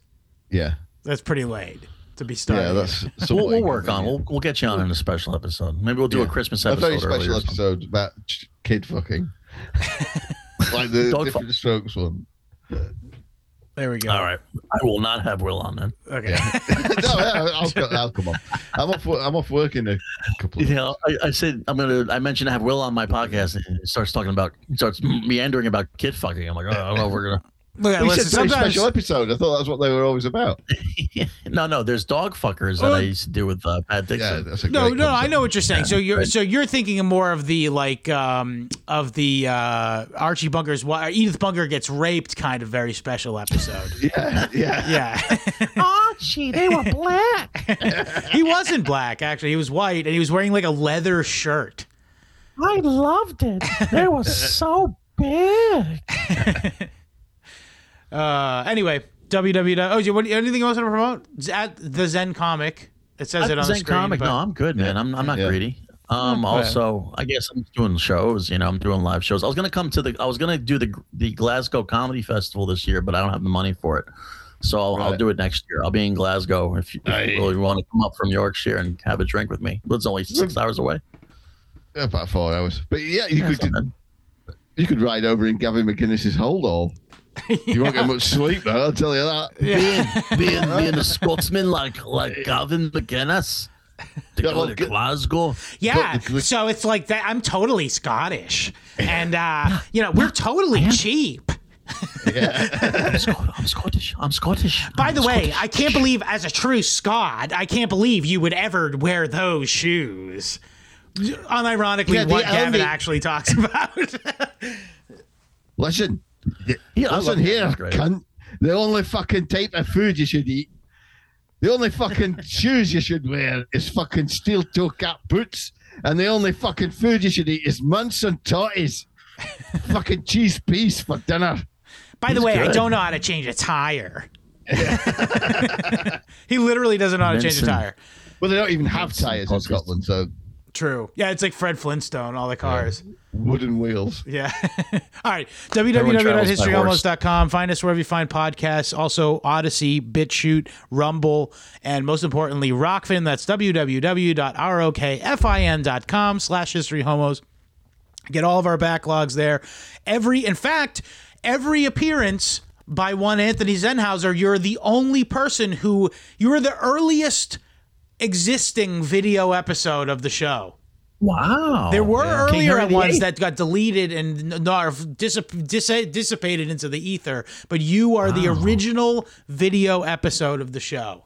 Yeah. That's pretty late to be starting. Yeah, that's [laughs] we'll, we'll work on. We'll we'll get you on in a special episode. Maybe we'll do a Yeah. Christmas A very episode. special earlier or something. episode about kid fucking. [laughs] like the Dog different strokes one. There we go. All right, I will not have Will on then. Okay. [laughs] [laughs] no, yeah, I'll, go- I'll come on. I'm off. I'm off work in a couple of You know, I, I said I'm gonna. I mentioned I have Will on my podcast, and he starts talking about, starts meandering about kid fucking. I'm like, oh, I don't know if we're gonna. Look, We listen, said very sometimes special episode. I thought that's what they were always about. [laughs] no, no. There's dog fuckers that. I used to do with uh, Pat Yeah, Dixon. that's a no, great no, I know what you're saying. so you're right. so you're thinking more of the like um of the uh Archie Bunker's Edith Bunker gets raped kind of very special episode. [laughs] Yeah, yeah. [laughs] yeah. Archie, they were black. he wasn't black actually. He was white and he was wearing like a leather shirt. I loved it. They were so big. Uh anyway, www. Oh, you- what, anything else want to promote? Z- At the Zen Comic. It says it on the Zen screen. comic. but- No, I'm good, man. I'm I'm not Yeah. greedy. Um, also, I guess I'm doing shows. You know, I'm doing live shows. I was gonna come to the. I was gonna do the the Glasgow Comedy Festival this year, but I don't have the money for it. So I'll, I'll do it next year. I'll be in Glasgow if you, if Aye. you really want to come up from Yorkshire and have a drink with me. It's only six hours away. About four hours. But yeah, you Yeah, could it's not bad. you could ride over in Gavin McInnes's hold all. [laughs] You won't get much sleep though, I'll tell you that. being, [laughs] being, being a Scotsman like like Gavin McInnes to Yeah, go well, to g- Glasgow. Yeah, But the- so it's like that. I'm totally Scottish, and uh, you know we're totally cheap. [laughs] I'm, Scot- I'm Scottish. I'm Scottish. By I'm the way, Scottish. I can't believe, as a true Scot, I can't believe you would ever wear those shoes. Unironically, Yeah, the what Gavin only- actually talks about. Listen. Yeah, I listen love here, that. That's great. cunt. The only fucking type of food you should eat, the only fucking [laughs] shoes you should wear is fucking steel toe cap boots, and the only fucking food you should eat is Munson totties. [laughs] fucking cheese piece for dinner. By the He's way, I don't know how to change a tire. [laughs] he literally doesn't know how to change a Vincent. tire. Well, they don't even have tires in. Scotland, so True. Yeah, it's like Fred Flintstone, all the cars. wooden wheels. Yeah. [laughs] All right. Everyone www.historyalmost.com. Find us wherever you find podcasts. Also, Odysee, BitChute, Rumble, and most importantly, Rokfin. That's www.rokfin.com slash historyhomos. Get all of our backlogs there. Every, in fact, every appearance by one Anthony Zenhauser, you're the only person who, you're the earliest existing video episode of the show. Wow. There were King earlier Henry ones that got deleted and n- not dissip- dis- dissipated into the ether, but you are the original video episode of the show.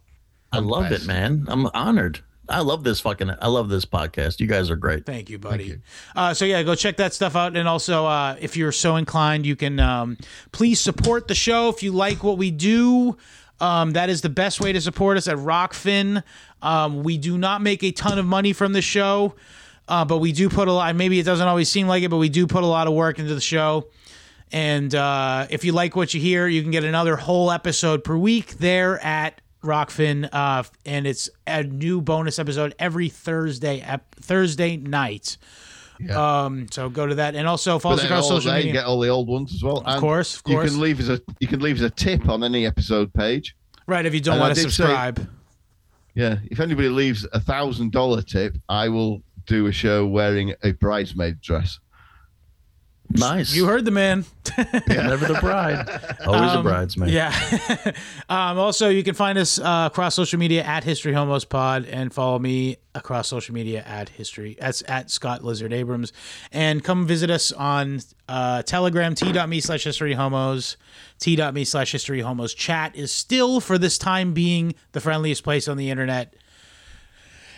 I love it, man. I'm honored. I love this fucking. I love this podcast. You guys are great. Thank you, buddy. Uh, so yeah, go check that stuff out, and also uh, if you're so inclined, you can um, please support the show if you like what we do. Um, that is the best way to support us at Rokfin. Um, we do not make a ton of money from the show, uh, but we do put a lot. Maybe it doesn't always seem like it, but we do put a lot of work into the show. And uh, if you like what you hear, you can get another whole episode per week there at Rokfin, uh, and it's a new bonus episode every Thursday ep- Thursday night. Um, so go to that, and also follow us across social media. get all the old ones as well. Of course, of You can leave us a you can leave us a tip on any episode page. right, if you don't And I want to did say- subscribe. Yeah, if anybody leaves a thousand dollar tip, I will do a show wearing a bridesmaid dress. Nice. You heard the man. [laughs] Never the bride. Always a bridesmaid. Yeah. [laughs] um, also, you can find us uh, across social media at History Homos Pod and follow me across social media at History. That's at Scott Lizard Abrams. And come visit us on uh, Telegram, t.me slash History Homos. T.me slash History Homos. Chat is still, for this time being, the friendliest place on the internet.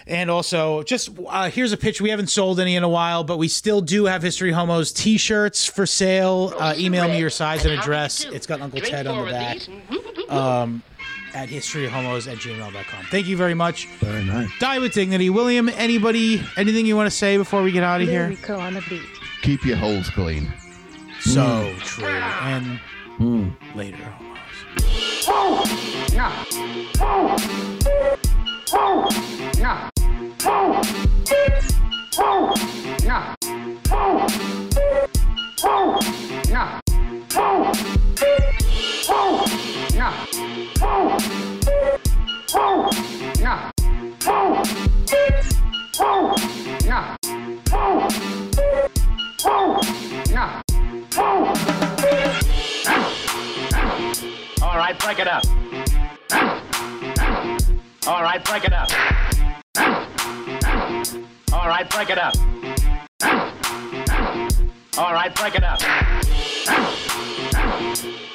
And also, just uh, here's a pitch. We haven't sold any in a while, but we still do have History Homos t-shirts for sale. Uh, email me your size and address. It's got Uncle Ted on the back [laughs] um, at historyhomos at gmail.com. Thank you very much. Very nice. Die with dignity. William, anybody, anything you want to say before we get out of here? Lyrical on the beat. Keep your holes clean. So true. And later, homos. All right, break it up. All right, break it up. All right, break it up. All right, break it up.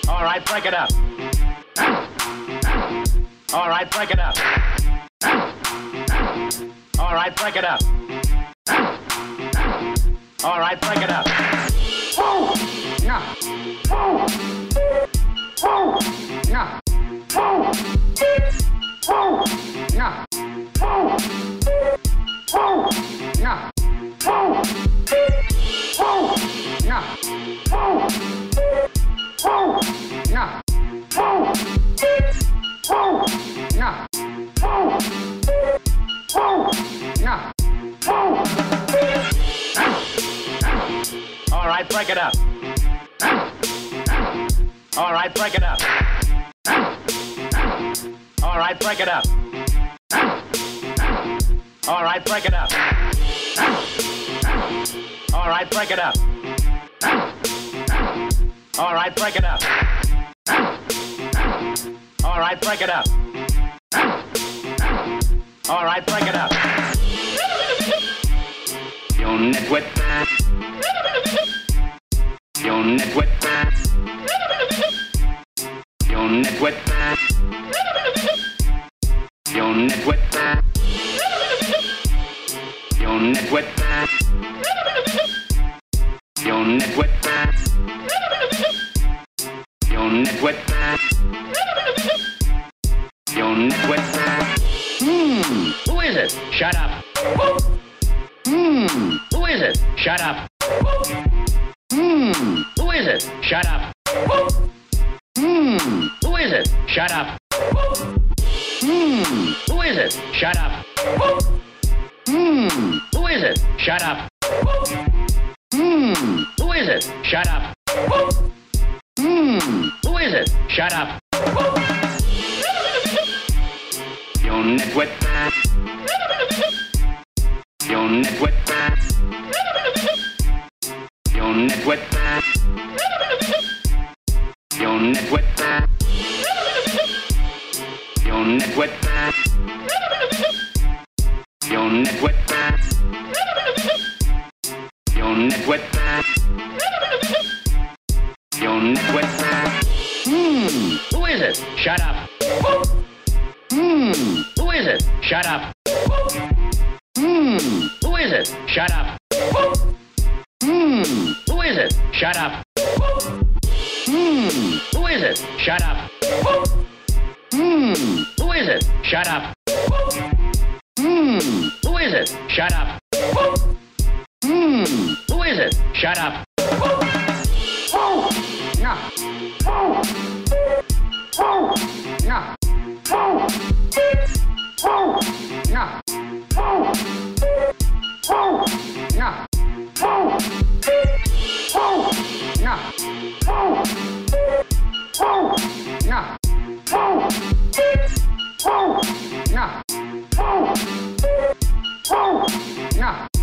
All right, break it up. All right, break it up. All right, break it up. All right, break it up. No. All right, break it up. All right, break it up. All right, break it up. All right, break it up. All right, break it up. All right, break it up. All right, break it up. Your network. Your network. Your network. Your network. Your network. Your network. Your network. Your network. Hmm. Who is it? Shut up. Hmm. Who is it? Shut up. Hmm. Who is it? Shut up. Hmm. Who is it? Shut up. Hmm. Who is it? Shut up. Hmm. Who is it? Shut up. Hmm. Who is it? Shut up. Hmm. Who is it? Shut up. Your network. Your network. Your network. Your network. Your network. Your network. Your network. Your network. Hmm. Who is it? Shut up. Hmm. Who is it? Shut up. Hmm. Who is it? Shut up. Hmm. Who is it? Shut up. Hmm. Who is it? Shut up. Hmm. Who is it? Shut up. Hmm, who is it? Shut up. Hmm, who is it? Shut up. Oh! No. Oh! Oh! No. Oh! No. No. No. No. Oh! Nah. Nah.